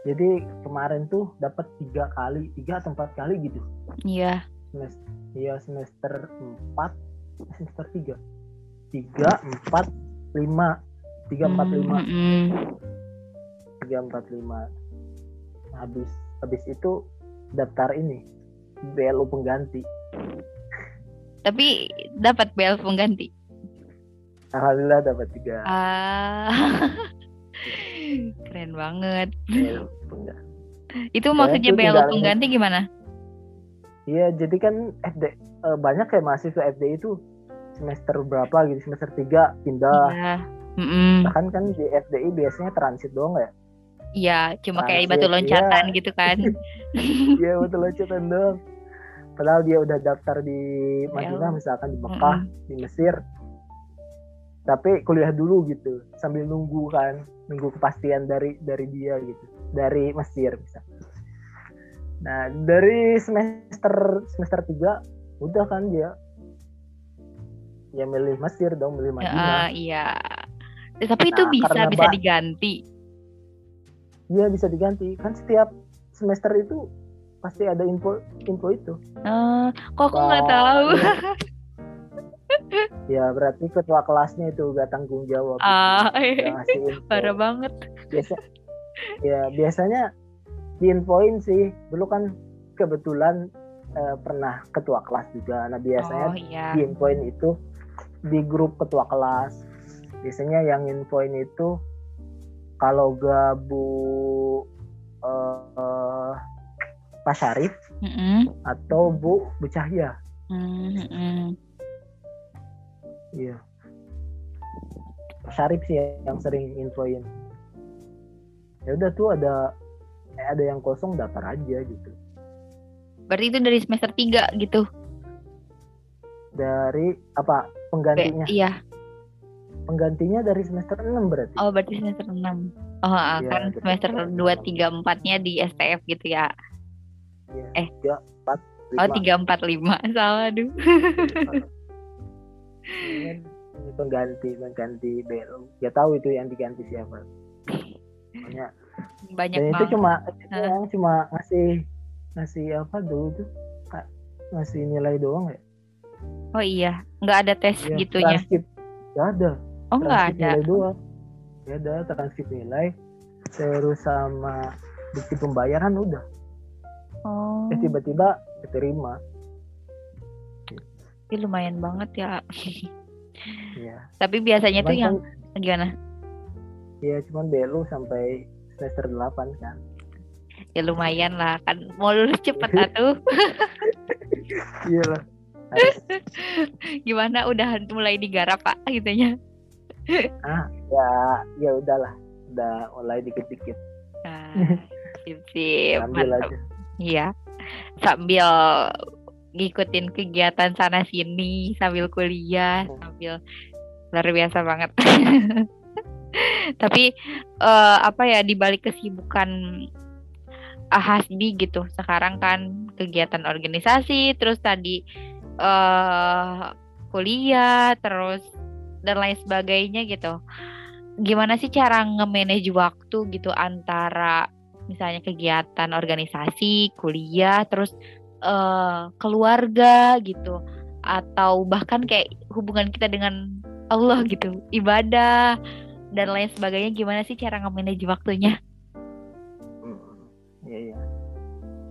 [SPEAKER 6] Jadi kemarin tuh dapat tiga kali, tiga atau empat kali gitu.
[SPEAKER 5] Iya.
[SPEAKER 6] Semester, iya semester empat, semester tiga, tiga empat lima, tiga empat lima,
[SPEAKER 5] Mm, mm.
[SPEAKER 6] tiga empat lima. Habis habis itu daftar ini BLU pengganti.
[SPEAKER 5] Tapi dapat bel pengganti.
[SPEAKER 6] Alhamdulillah dapat tiga
[SPEAKER 5] Ah. Keren banget.
[SPEAKER 6] Pengganti.
[SPEAKER 5] Itu maksudnya
[SPEAKER 6] itu
[SPEAKER 5] bel
[SPEAKER 6] tinggal-
[SPEAKER 5] pengganti gimana?
[SPEAKER 6] Iya, jadi kan FD eh, banyak kayak mahasiswa FD itu semester berapa gitu, semester 3 pindah.
[SPEAKER 5] Iya. Mm-mm.
[SPEAKER 6] Bahkan kan di FDI biasanya transit doang ya.
[SPEAKER 5] Iya, cuma kayak
[SPEAKER 6] Transit,
[SPEAKER 5] batu loncatan
[SPEAKER 6] iya.
[SPEAKER 5] gitu kan.
[SPEAKER 6] Iya, betul loncatan doang. Padahal dia udah daftar di Madinah misalkan di Mekah, di Mesir. Tapi kuliah dulu gitu, sambil nunggu kan, nunggu kepastian dari dari dia gitu, dari Mesir bisa. Nah, dari semester semester 3 udah kan dia ya milih Mesir dong, milih
[SPEAKER 5] Ya,
[SPEAKER 6] Madinah.
[SPEAKER 5] iya. Eh, Tapi itu
[SPEAKER 6] Nah,
[SPEAKER 5] bisa bisa diganti.
[SPEAKER 6] Iya bisa diganti. Kan setiap semester itu pasti ada info info itu.
[SPEAKER 5] Eh, kok aku nggak tahu?
[SPEAKER 6] iya. ya berarti ketua kelasnya itu gak tanggung jawab.
[SPEAKER 5] Ah,
[SPEAKER 6] info.
[SPEAKER 5] parah banget.
[SPEAKER 6] Biasa, ya biasanya diinfoin sih. Dulu kan kebetulan eh, pernah ketua kelas juga. Nah biasanya
[SPEAKER 5] Oh iya.
[SPEAKER 6] diinfoin itu di grup ketua kelas. Biasanya yang infoin itu kalau gak Bu eh, eh, Pak Syarif
[SPEAKER 5] Mm-mm.
[SPEAKER 6] atau Bu Bu Cahya.
[SPEAKER 5] Mm-mm.
[SPEAKER 6] Iya. Pak Syarif sih yang sering infoin. Ya udah tuh ada eh, ada yang kosong daftar aja gitu.
[SPEAKER 5] Berarti itu dari semester 3 gitu.
[SPEAKER 6] Dari apa
[SPEAKER 5] Be-
[SPEAKER 6] penggantinya?
[SPEAKER 5] iya.
[SPEAKER 6] Penggantinya dari semester 6 berarti.
[SPEAKER 5] Oh, berarti semester 6. Oh,
[SPEAKER 6] Iya,
[SPEAKER 5] kan semester
[SPEAKER 6] semester
[SPEAKER 5] 2
[SPEAKER 6] enam.
[SPEAKER 5] 3 4-nya di STF gitu ya.
[SPEAKER 6] Iya.
[SPEAKER 5] eh.
[SPEAKER 6] Tiga, empat,
[SPEAKER 5] Oh,
[SPEAKER 6] lima.
[SPEAKER 5] 3 4 5. Salah, aduh.
[SPEAKER 6] Pengganti pengganti BLU. Ya tahu itu yang diganti siapa. Pokoknya
[SPEAKER 5] Banyak
[SPEAKER 6] dan itu
[SPEAKER 5] banget.
[SPEAKER 6] cuma itu doang, cuma ngasih ngasih apa dulu tuh Kak, ngasih nilai doang ya
[SPEAKER 5] Oh iya, nggak ada tes
[SPEAKER 6] Iya,
[SPEAKER 5] gitunya.
[SPEAKER 6] transkrip nggak ada
[SPEAKER 5] Oh, nggak ada.
[SPEAKER 6] nilai doang nggak ada transkrip nilai terus sama bukti pembayaran udah
[SPEAKER 5] Oh,
[SPEAKER 6] eh tiba-tiba keterima
[SPEAKER 5] ini lumayan banget ya.
[SPEAKER 6] Iya.
[SPEAKER 5] Tapi biasanya tuh
[SPEAKER 6] Cuman
[SPEAKER 5] yang
[SPEAKER 6] kan,
[SPEAKER 5] gimana?
[SPEAKER 6] ya cuman belu sampai semester 8 kan
[SPEAKER 5] Ya lumayan lah kan mau lulus cepet atuh.
[SPEAKER 6] iya lah harus
[SPEAKER 5] Gimana udah mulai digarap Pak gitunya.
[SPEAKER 6] ah ya ya udahlah udah mulai dikit-dikit
[SPEAKER 5] Nah, sip-sip.
[SPEAKER 6] ambil
[SPEAKER 5] Mantap.
[SPEAKER 6] aja
[SPEAKER 5] Iya. Sambil ngikutin kegiatan sana sini sambil kuliah, sambil luar biasa banget. Tapi eh, apa ya di balik kesibukan Hasbi gitu. Sekarang kan kegiatan organisasi, terus tadi eh kuliah, terus dan lain sebagainya gitu. Gimana sih cara nge-manage waktu gitu antara misalnya kegiatan organisasi, kuliah, terus eh, keluarga gitu, atau bahkan kayak hubungan kita dengan Allah gitu, ibadah dan lain sebagainya. Gimana sih cara nge-manage waktunya?
[SPEAKER 6] Hmm, iya iya.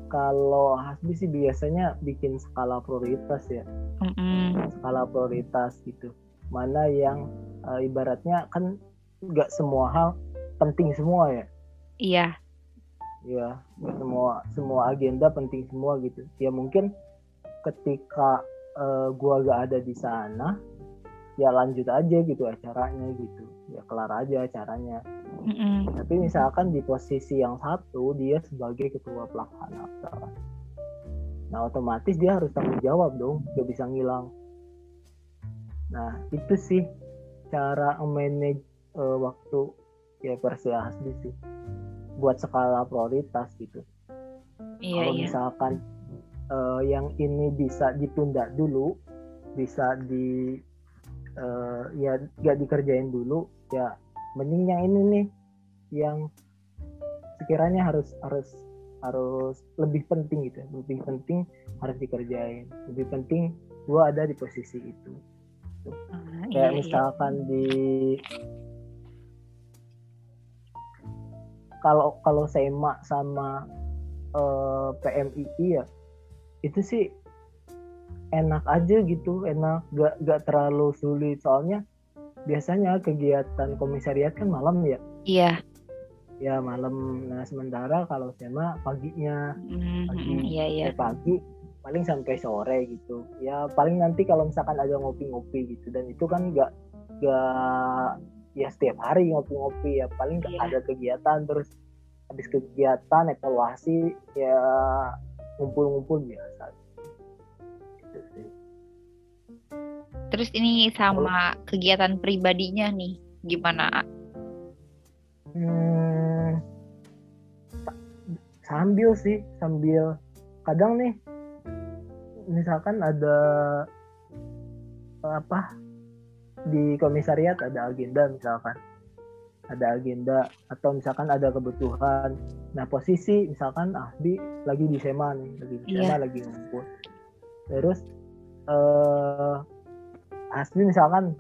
[SPEAKER 6] Kalau Hasbi sih biasanya bikin skala prioritas ya.
[SPEAKER 5] Mm-mm.
[SPEAKER 6] skala prioritas gitu. Mana yang eh, ibaratnya kan nggak semua hal penting semua ya.
[SPEAKER 5] Iya,
[SPEAKER 6] ya semua semua agenda penting semua gitu. Ya mungkin ketika eh, gua gak ada di sana ya lanjut aja gitu acaranya gitu. Ya kelar aja acaranya.
[SPEAKER 5] Mm-mm.
[SPEAKER 6] tapi misalkan di posisi yang satu dia sebagai ketua pelaksana. Nah otomatis dia harus tanggung jawab dong gak bisa ngilang. Nah itu sih cara manage eh, waktu. Ya Persia Hasbi sih buat skala prioritas gitu
[SPEAKER 5] iya
[SPEAKER 6] kalau
[SPEAKER 5] iya.
[SPEAKER 6] misalkan eh, yang ini bisa ditunda dulu bisa di eh, ya gak dikerjain dulu ya mending yang ini nih yang sekiranya harus harus harus lebih penting gitu lebih penting harus dikerjain lebih penting gua ada di posisi itu
[SPEAKER 5] Ah,
[SPEAKER 6] kayak
[SPEAKER 5] iya, iya.
[SPEAKER 6] misalkan di kalau kalau SEMA sama eh, PMII ya itu sih enak aja gitu enak gak gak terlalu sulit soalnya biasanya kegiatan komisariat kan malam ya
[SPEAKER 5] Iya.
[SPEAKER 6] ya malam nah sementara kalau SEMA paginya
[SPEAKER 5] Mm,
[SPEAKER 6] Pagi.
[SPEAKER 5] Iya iya.
[SPEAKER 6] eh, pagi paling sampai sore gitu ya paling nanti kalau misalkan ada ngopi-ngopi gitu dan itu kan nggak nggak ya setiap hari ngopi-ngopi ya paling
[SPEAKER 5] Iya.
[SPEAKER 6] ada kegiatan terus habis kegiatan evaluasi ya ngumpul-ngumpul biasa gitu sih.
[SPEAKER 5] Terus ini sama kegiatan pribadinya nih, gimana?
[SPEAKER 6] Hmm, sa- sambil sih sambil kadang nih misalkan ada apa di komisariat ada agenda misalkan ada agenda atau misalkan ada kebutuhan nah posisi misalkan Ahdi lagi di SEMA nih lagi di SEMA
[SPEAKER 5] Iya.
[SPEAKER 6] lagi ngumpul terus eh Asli misalkan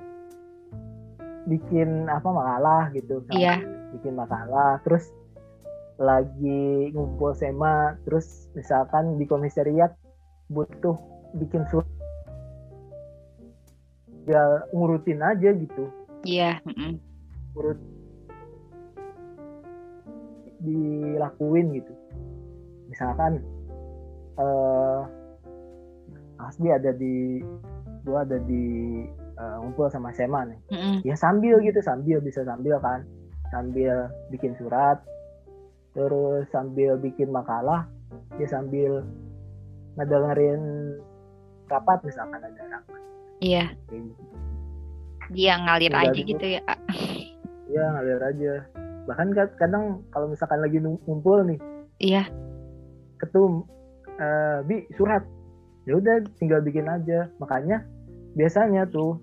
[SPEAKER 6] bikin apa makalah gitu misalkan
[SPEAKER 5] Iya.
[SPEAKER 6] bikin makalah terus lagi ngumpul SEMA terus misalkan di komisariat butuh bikin surat ya ngurutin aja gitu
[SPEAKER 5] Iya. mm-mm.
[SPEAKER 6] urut dilakuin gitu misalkan eh Asbi ada di gua ada di eh, ngumpul sama SEMA nih
[SPEAKER 5] Mm-mm.
[SPEAKER 6] ya sambil gitu sambil bisa sambil kan sambil bikin surat terus sambil bikin makalah ya sambil ngedengerin rapat misalkan ada rapat
[SPEAKER 5] Iya.
[SPEAKER 6] gitu.
[SPEAKER 5] Dia ngalir
[SPEAKER 6] Tinggal
[SPEAKER 5] aja
[SPEAKER 6] dulu.
[SPEAKER 5] gitu ya.
[SPEAKER 6] ya ngalir aja bahkan kad- kadang kalau misalkan lagi ngumpul nih
[SPEAKER 5] Iya.
[SPEAKER 6] ketum eh, bi surat ya udah tinggal bikin aja makanya biasanya tuh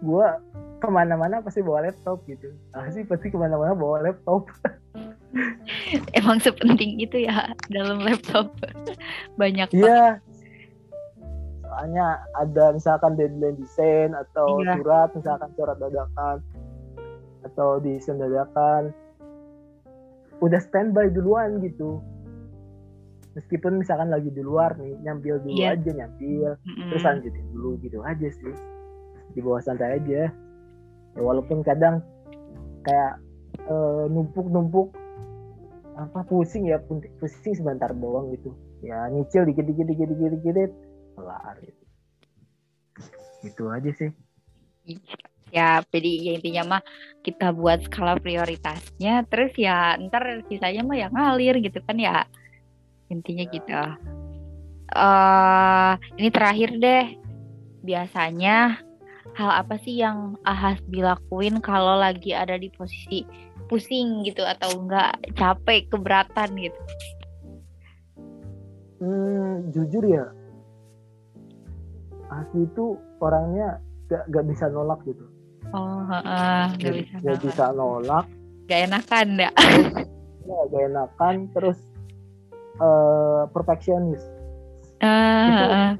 [SPEAKER 6] gua ke mana-mana pasti bawa laptop gitu ah sih pasti ke mana-mana bawa laptop
[SPEAKER 5] Emang sepenting itu ya dalam laptop. Banyak banget.
[SPEAKER 6] Iya. Soalnya ada misalkan deadline desain atau
[SPEAKER 5] Iya.
[SPEAKER 6] surat, misalkan surat dadakan atau desain dadakan. Udah standby duluan gitu. meskipun misalkan lagi di luar nih nyambil dulu
[SPEAKER 5] Iya.
[SPEAKER 6] aja nyambil
[SPEAKER 5] Mm-mm.
[SPEAKER 6] terus lanjutin dulu gitu aja sih di bawah santai aja ya walaupun kadang kayak eh, numpuk-numpuk apa pusing ya pusing sebentar doang gitu ya nyicil dikit dikit dikit dikit dikit kelar gitu gitu aja sih
[SPEAKER 5] Ya, jadi ya intinya mah kita buat skala prioritasnya, terus ya ntar sisanya mah ya ngalir gitu kan ya. Intinya gitu. eh ini terakhir deh. Biasanya hal apa sih yang Ahas dilakuin kalau lagi ada di posisi pusing gitu atau enggak capek, keberatan gitu.
[SPEAKER 6] Hmm, jujur ya, asli itu orangnya gak, gak bisa nolak gitu.
[SPEAKER 5] Oh, nggak
[SPEAKER 6] Gak,
[SPEAKER 5] bisa.
[SPEAKER 6] gak
[SPEAKER 5] nolak.
[SPEAKER 6] bisa nolak,
[SPEAKER 5] Nggak enakan ya.
[SPEAKER 6] ya, gak enakan, terus eh perfeksionis. Itu-
[SPEAKER 5] heeh.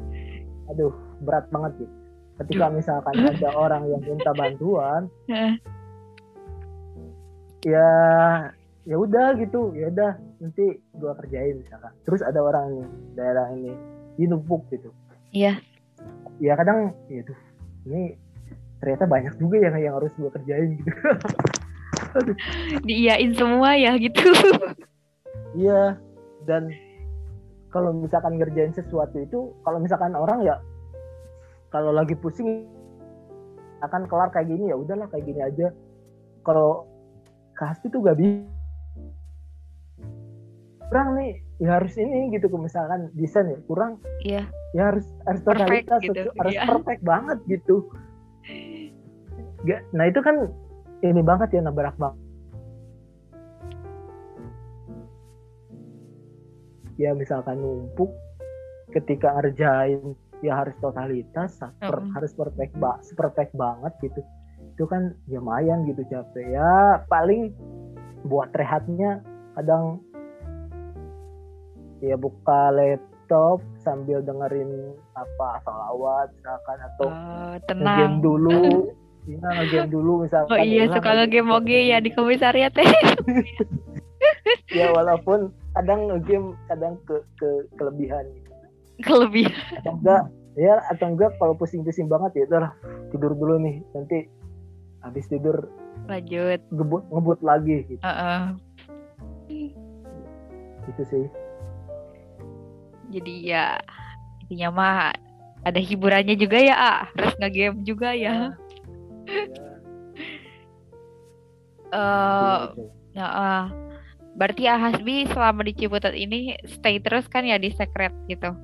[SPEAKER 6] Aduh, berat banget gitu. Ketika misalkan ada orang yang minta bantuan, ya ya udah gitu, ya udah nanti gua kerjain misalkan. Terus ada orang ini daerah ini dinumpuk gitu.
[SPEAKER 5] Iya.
[SPEAKER 6] Ya kadang, ya tuh, ini ternyata banyak juga yang yang harus gua kerjain gitu.
[SPEAKER 5] Diiyain semua ya gitu.
[SPEAKER 6] Iya, dan kalau misalkan ngerjain sesuatu itu, kalau misalkan orang ya, kalau lagi pusing akan kelar kayak gini ya udahlah kayak gini aja. Kalau kasih tuh gak bisa. Kurang nih, ya harus ini gitu. Misalkan desain ya kurang,
[SPEAKER 5] Iya.
[SPEAKER 6] ya harus harus
[SPEAKER 5] Perfect
[SPEAKER 6] totalitas,
[SPEAKER 5] gitu,
[SPEAKER 6] harus
[SPEAKER 5] iya.
[SPEAKER 6] perfect banget gitu. Gak, nah itu kan ini banget ya nabrak banget. Ya misalkan numpuk ketika ngerjain ya harus totalitas, per-
[SPEAKER 5] Mm-mm.
[SPEAKER 6] harus perfect ba perfect banget gitu. Itu kan ya lumayan gitu capek. Ya paling buat rehatnya kadang ya buka laptop sambil dengerin apa salawat misalkan atau
[SPEAKER 5] Oh,
[SPEAKER 6] ngegame
[SPEAKER 5] tenang.
[SPEAKER 6] dulu Iya, ngegame dulu misalkan.
[SPEAKER 5] Oh iya
[SPEAKER 6] Ya,
[SPEAKER 5] suka
[SPEAKER 6] ngegame
[SPEAKER 5] ngegame oge ya di komisariat teh.
[SPEAKER 6] Ya walaupun kadang ngegame kadang ke, ke kelebihan.
[SPEAKER 5] Kelebihan.
[SPEAKER 6] Atau enggak ya atau enggak kalau pusing-pusing banget ya udah tidur dulu nih nanti habis tidur
[SPEAKER 5] Lanjut.
[SPEAKER 6] ngebut ngebut lagi gitu,
[SPEAKER 5] Heeh.
[SPEAKER 6] gitu sih.
[SPEAKER 5] Jadi ya intinya mah ada hiburannya juga ya, ah. Harus ngegame juga ya. Ya, ah. berarti Ahasbi selama di Ciputat ini stay terus kan ya di secret gitu.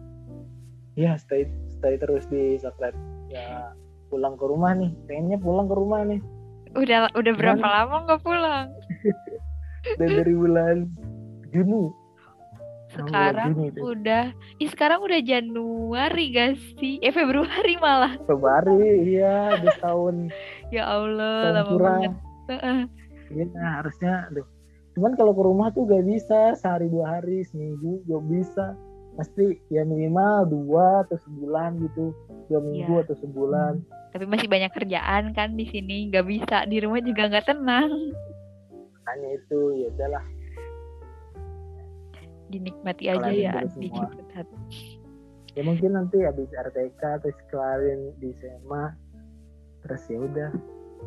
[SPEAKER 6] Iya stay stay terus di Sokrat. Ya pulang ke rumah nih, pengennya pulang ke rumah nih.
[SPEAKER 5] Udah udah berapa lama nggak pulang?
[SPEAKER 6] Dan dari bulan Juni.
[SPEAKER 5] Sekarang
[SPEAKER 6] Juni
[SPEAKER 5] udah, ih sekarang udah Januari gak sih? Eh Februari malah.
[SPEAKER 6] Februari, iya, udah tahun
[SPEAKER 5] Ya Allah,
[SPEAKER 6] tahun
[SPEAKER 5] lama banget.
[SPEAKER 6] Iya, nah, harusnya, aduh. Cuman kalau ke rumah tuh gak bisa sehari dua hari, seminggu gak bisa. Pasti ya minimal dua atau sebulan gitu, dua minggu
[SPEAKER 5] Iya.
[SPEAKER 6] atau sebulan.
[SPEAKER 5] Tapi masih banyak kerjaan kan di sini, nggak bisa di rumah juga nggak tenang.
[SPEAKER 6] Hanya itu, ya udahlah.
[SPEAKER 5] Dinikmati aja ya di. Ciputat.
[SPEAKER 6] Ya mungkin nanti habis RTK terus kelarin di SMA, terus ya udah.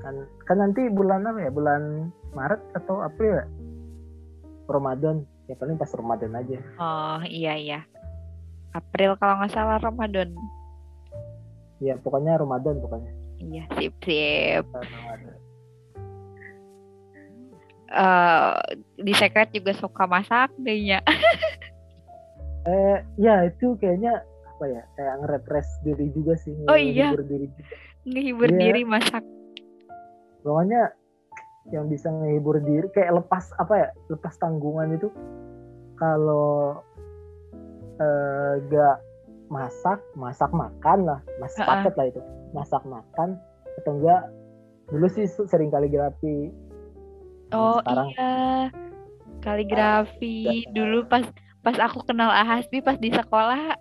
[SPEAKER 6] Kan kan nanti bulan apa ya? Bulan Maret atau April ya? Ramadan. Ya paling pas Ramadan aja.
[SPEAKER 5] Oh iya iya. April kalau nggak salah Ramadan.
[SPEAKER 6] Ya pokoknya Ramadan pokoknya.
[SPEAKER 5] Iya sip sip.
[SPEAKER 6] Ramadan.
[SPEAKER 5] Eh di secret juga suka masak dehnya.
[SPEAKER 6] Eh, ya itu kayaknya apa ya? Kayak nge-refresh diri juga sih.
[SPEAKER 5] Oh, iya.
[SPEAKER 6] ngehibur diri juga.
[SPEAKER 5] Ngehibur
[SPEAKER 6] Iya.
[SPEAKER 5] diri masak.
[SPEAKER 6] Pokoknya yang bisa ngehibur diri kayak lepas apa ya? Lepas tanggungan itu kalau eh, gak masak, masak makan lah, mas
[SPEAKER 5] Ha-ha.
[SPEAKER 6] paket lah itu. Masak makan atau enggak dulu sih sering kaligrafi.
[SPEAKER 5] Oh
[SPEAKER 6] sekarang-
[SPEAKER 5] iya. Kaligrafi dulu pas pas aku kenal Ahasbi pas di sekolah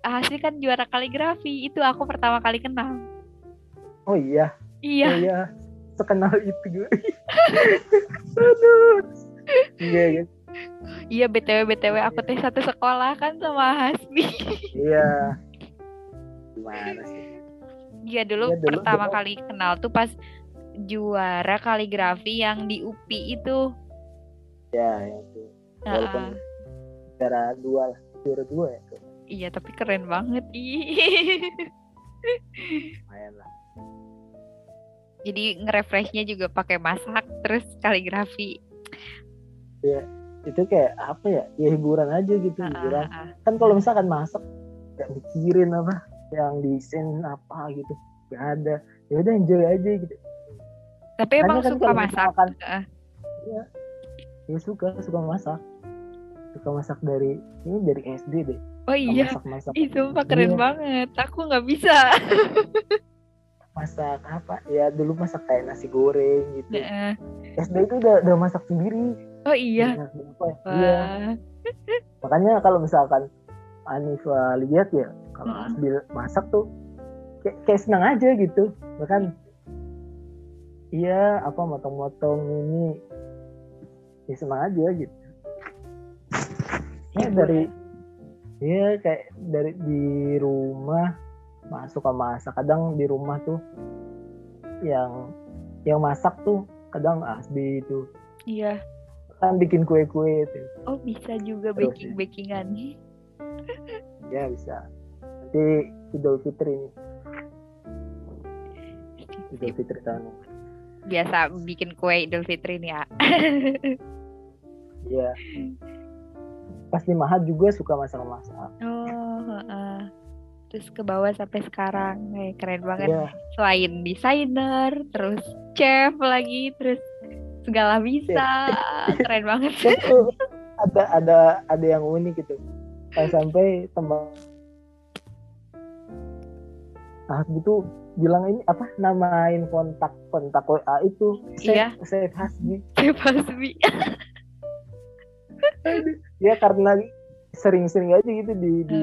[SPEAKER 5] Ahasbi kan juara kaligrafi itu aku pertama kali kenal.
[SPEAKER 6] Oh iya,
[SPEAKER 5] Iya.
[SPEAKER 6] oh iya, sekenal itu gue. Aduh. Iya, iya.
[SPEAKER 5] Iya BTW BTW aku teh satu sekolah kan sama Hasbi.
[SPEAKER 6] iya gimana sih
[SPEAKER 5] Iya dulu,
[SPEAKER 6] Iya, dulu-
[SPEAKER 5] pertama
[SPEAKER 6] dulu.
[SPEAKER 5] kali kenal tuh pas juara kaligrafi yang di UPI itu.
[SPEAKER 6] ya yang itu walaupun
[SPEAKER 5] Heeh.
[SPEAKER 6] juara dua lah juara dua ya tuh
[SPEAKER 5] Iya tapi keren banget ih.
[SPEAKER 6] lumayan lah
[SPEAKER 5] Jadi nge-refreshnya juga pakai masak terus kaligrafi.
[SPEAKER 6] itu kayak apa ya ya hiburan aja gitu
[SPEAKER 5] Heeh,
[SPEAKER 6] hiburan
[SPEAKER 5] heeh.
[SPEAKER 6] kan kalau misalkan masak gak mikirin apa yang desain apa gitu gak ada ya udah enjoy aja gitu
[SPEAKER 5] Tapi emang
[SPEAKER 6] kan
[SPEAKER 5] suka masak.
[SPEAKER 6] misalkan
[SPEAKER 5] Heeh.
[SPEAKER 6] ya suka suka masak suka masak dari ini dari SD deh
[SPEAKER 5] Oh iya.
[SPEAKER 6] masak masak
[SPEAKER 5] Ih sumpah keren
[SPEAKER 6] Iya.
[SPEAKER 5] banget. Aku nggak bisa.
[SPEAKER 6] masak apa ya dulu masak kayak nasi goreng gitu
[SPEAKER 5] Heeh.
[SPEAKER 6] SD itu udah udah masak sendiri
[SPEAKER 5] Oh iya.
[SPEAKER 6] Masak apa ya? iya makanya kalau misalkan Anifa lihat ya kalau
[SPEAKER 5] Mm-mm.
[SPEAKER 6] Asbil masak tuh kayak, kayak senang aja gitu bahkan iya apa motong-motong ini. Ya senang aja gitu. Ya dari iya kayak dari di rumah masuk sama masak. Kadang di rumah tuh yang yang masak tuh kadang Asbi itu.
[SPEAKER 5] Iya.
[SPEAKER 6] kan bikin kue-kue itu.
[SPEAKER 5] Oh bisa juga
[SPEAKER 6] Terus,
[SPEAKER 5] baking bakingan.
[SPEAKER 6] ya bisa. Nanti Idul Fitri nih. Idul Fitri tahun
[SPEAKER 5] Biasa bikin kue Idul Fitri nih ya.
[SPEAKER 6] Iya. Pas di Mahat juga suka masak-masak.
[SPEAKER 5] Oh, heeh. Terus ke bawah sampai sekarang, Eh, keren banget.
[SPEAKER 6] Iya.
[SPEAKER 5] Selain desainer, terus chef lagi, terus segala bisa, keren banget.
[SPEAKER 6] Ada ada ada yang unik gitu. Sampai teman Ah gitu bilang ini apa namain kontak kontak WA itu.
[SPEAKER 5] Iya.
[SPEAKER 6] saya Hasbi
[SPEAKER 5] Chef Hasbi.
[SPEAKER 6] ya karena sering-sering aja gitu di di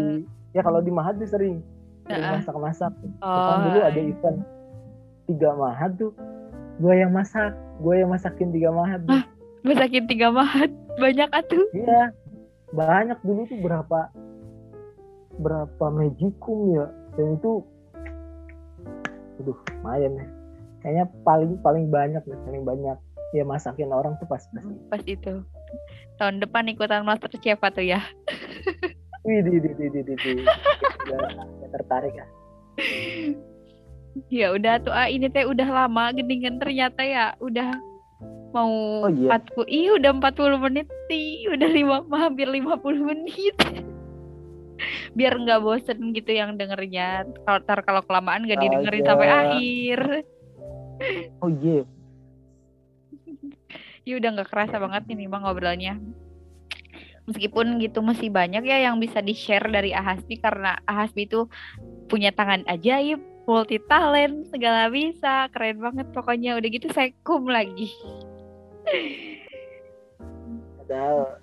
[SPEAKER 6] ya kalau di Mahat tuh sering. Sering
[SPEAKER 5] Heeh.
[SPEAKER 6] masak-masak.
[SPEAKER 5] Oh,
[SPEAKER 6] dulu ada event tiga mahat tuh. Gue yang masak gue yang masakin tiga mahat tuh.
[SPEAKER 5] masakin tiga mahat, banyak atuh.
[SPEAKER 6] iya. Banyak dulu tuh berapa berapa magicum ya. Dan itu aduh lumayan ya kayaknya paling paling banyak ya paling banyak ya masakin orang tuh pas pas
[SPEAKER 5] Pas itu. Tahun depan ikutan Master Chef tuh ya.
[SPEAKER 6] wih di di di di di, di. Tertarik ya
[SPEAKER 5] Ya udah tuh ah ini teh udah lama geningan ternyata ya udah mau
[SPEAKER 6] Oh, iya.
[SPEAKER 5] 40 iya udah 40 menit nih udah lima hampir 50 menit biar nggak bosen gitu yang dengernya kalau tar kalau kelamaan nggak didengerin
[SPEAKER 6] Astaga.
[SPEAKER 5] sampai akhir.
[SPEAKER 6] Oh iya.
[SPEAKER 5] Ya udah nggak kerasa banget ini bang ngobrolnya. Meskipun gitu masih banyak ya yang bisa di share dari Ahasbi karena Ahasbi itu punya tangan ajaib multi talent segala bisa. Keren banget pokoknya. Udah gitu sekum lagi.
[SPEAKER 6] Padahal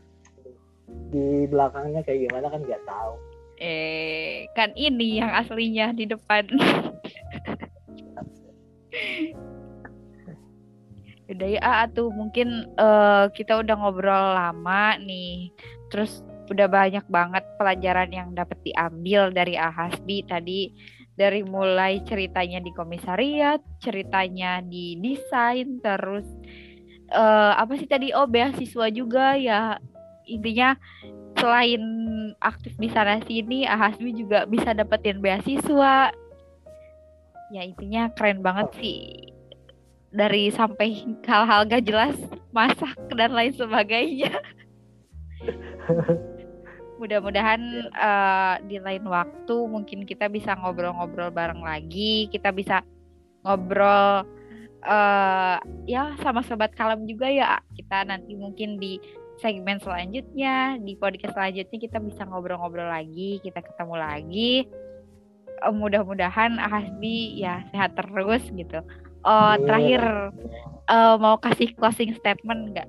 [SPEAKER 6] di belakangnya kayak gimana kan nggak tahu
[SPEAKER 5] eh kan ini yang aslinya di depan. Udah ya ah, tuh mungkin eh, kita udah ngobrol lama nih. Terus udah banyak banget pelajaran yang dapat diambil dari Ahasbi tadi. Dari mulai ceritanya di komisariat ceritanya di desain terus eh, apa sih tadi? Oh beasiswa juga ya. Intinya selain aktif di sana sini Ahasbi juga bisa dapetin beasiswa. Ya intinya keren banget sih. Dari sampai hal-hal gak jelas masak dan lain sebagainya. Mudah-mudahan eh, di lain waktu mungkin kita bisa ngobrol-ngobrol bareng lagi. Kita bisa ngobrol eh ya sama sobat kalam juga ya kita nanti mungkin di segmen selanjutnya. Di podcast selanjutnya kita bisa ngobrol-ngobrol lagi kita ketemu lagi. Eh, mudah-mudahan Ahasbi ya sehat terus gitu. Oh terakhir eh, mau kasih closing statement nggak?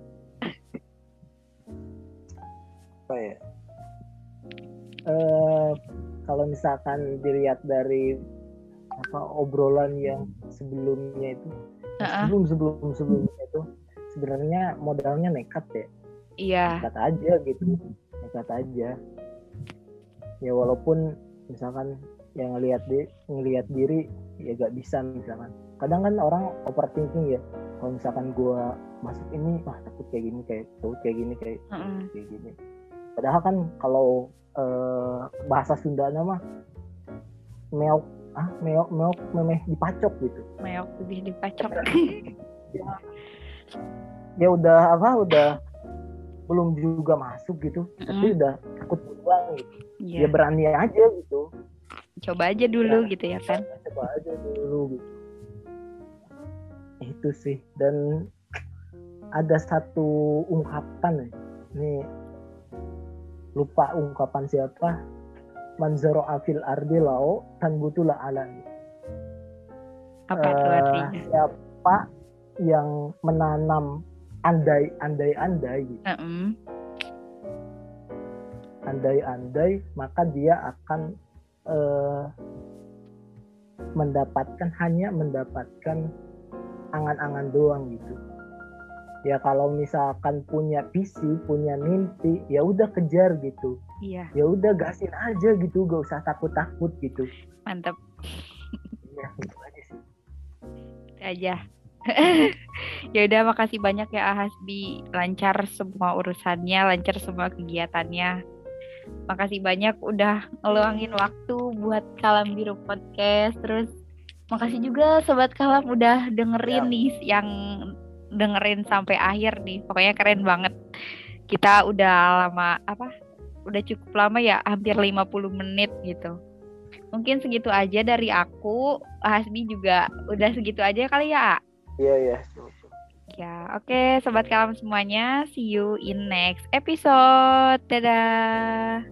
[SPEAKER 6] Apa ya? Eh kalau misalkan dilihat dari apa obrolan yang sebelumnya itu
[SPEAKER 5] Heeh.
[SPEAKER 6] sebelum sebelum sebelumnya itu sebenarnya modalnya nekat ya
[SPEAKER 5] Iya.
[SPEAKER 6] nekat aja gitu nekat aja ya walaupun misalkan yang ngelihat di ngelihat diri ya gak bisa misalkan kadang kan orang overthinking ya kalau misalkan gua masuk ini wah takut kayak gini kayak takut kayak gini kayak
[SPEAKER 5] Mm-mm.
[SPEAKER 6] kayak gini padahal kan kalau eh, bahasa Sunda mah meok ah meok meok memeh dipacok gitu
[SPEAKER 5] Meok lebih dipacok.
[SPEAKER 6] ya udah apa udah belum juga masuk gitu tapi
[SPEAKER 5] Mm-mm.
[SPEAKER 6] udah takut duluan gitu
[SPEAKER 5] Iya.
[SPEAKER 6] ya berani aja gitu
[SPEAKER 5] Coba aja dulu gitu ya kan.
[SPEAKER 6] coba aja dulu gitu itu sih dan ada satu ungkapan nih lupa ungkapan siapa manzaro afil ardi lau tan butulah ala
[SPEAKER 5] Apa tuh
[SPEAKER 6] Eh,
[SPEAKER 5] artinya?
[SPEAKER 6] siapa yang menanam andai andai andai gitu.
[SPEAKER 5] Mm-mm.
[SPEAKER 6] andai-andai maka dia akan eh, mendapatkan hanya mendapatkan angan-angan doang gitu. Ya kalau misalkan punya visi punya mimpi ya udah kejar gitu.
[SPEAKER 5] Iya,
[SPEAKER 6] ya udah gasin aja gitu gak usah takut-takut gitu.
[SPEAKER 5] Mantap
[SPEAKER 6] ya gitu aja sih.
[SPEAKER 5] Itu aja. ya udah makasih banyak ya Ahasbi lancar semua urusannya, lancar semua kegiatannya. Makasih banyak udah ngeluangin waktu buat Kalam Biru Podcast. Terus makasih juga sobat Kalam udah dengerin
[SPEAKER 6] Ya.
[SPEAKER 5] nih yang dengerin sampai akhir nih. Pokoknya keren banget. Kita udah lama apa? Udah cukup lama ya, hampir 50 menit gitu. Mungkin segitu aja dari aku. Hasbi juga udah segitu aja kali ya.
[SPEAKER 6] Iya iya
[SPEAKER 5] Ya, oke sobat kalam semuanya, see you in next episode. Dadah.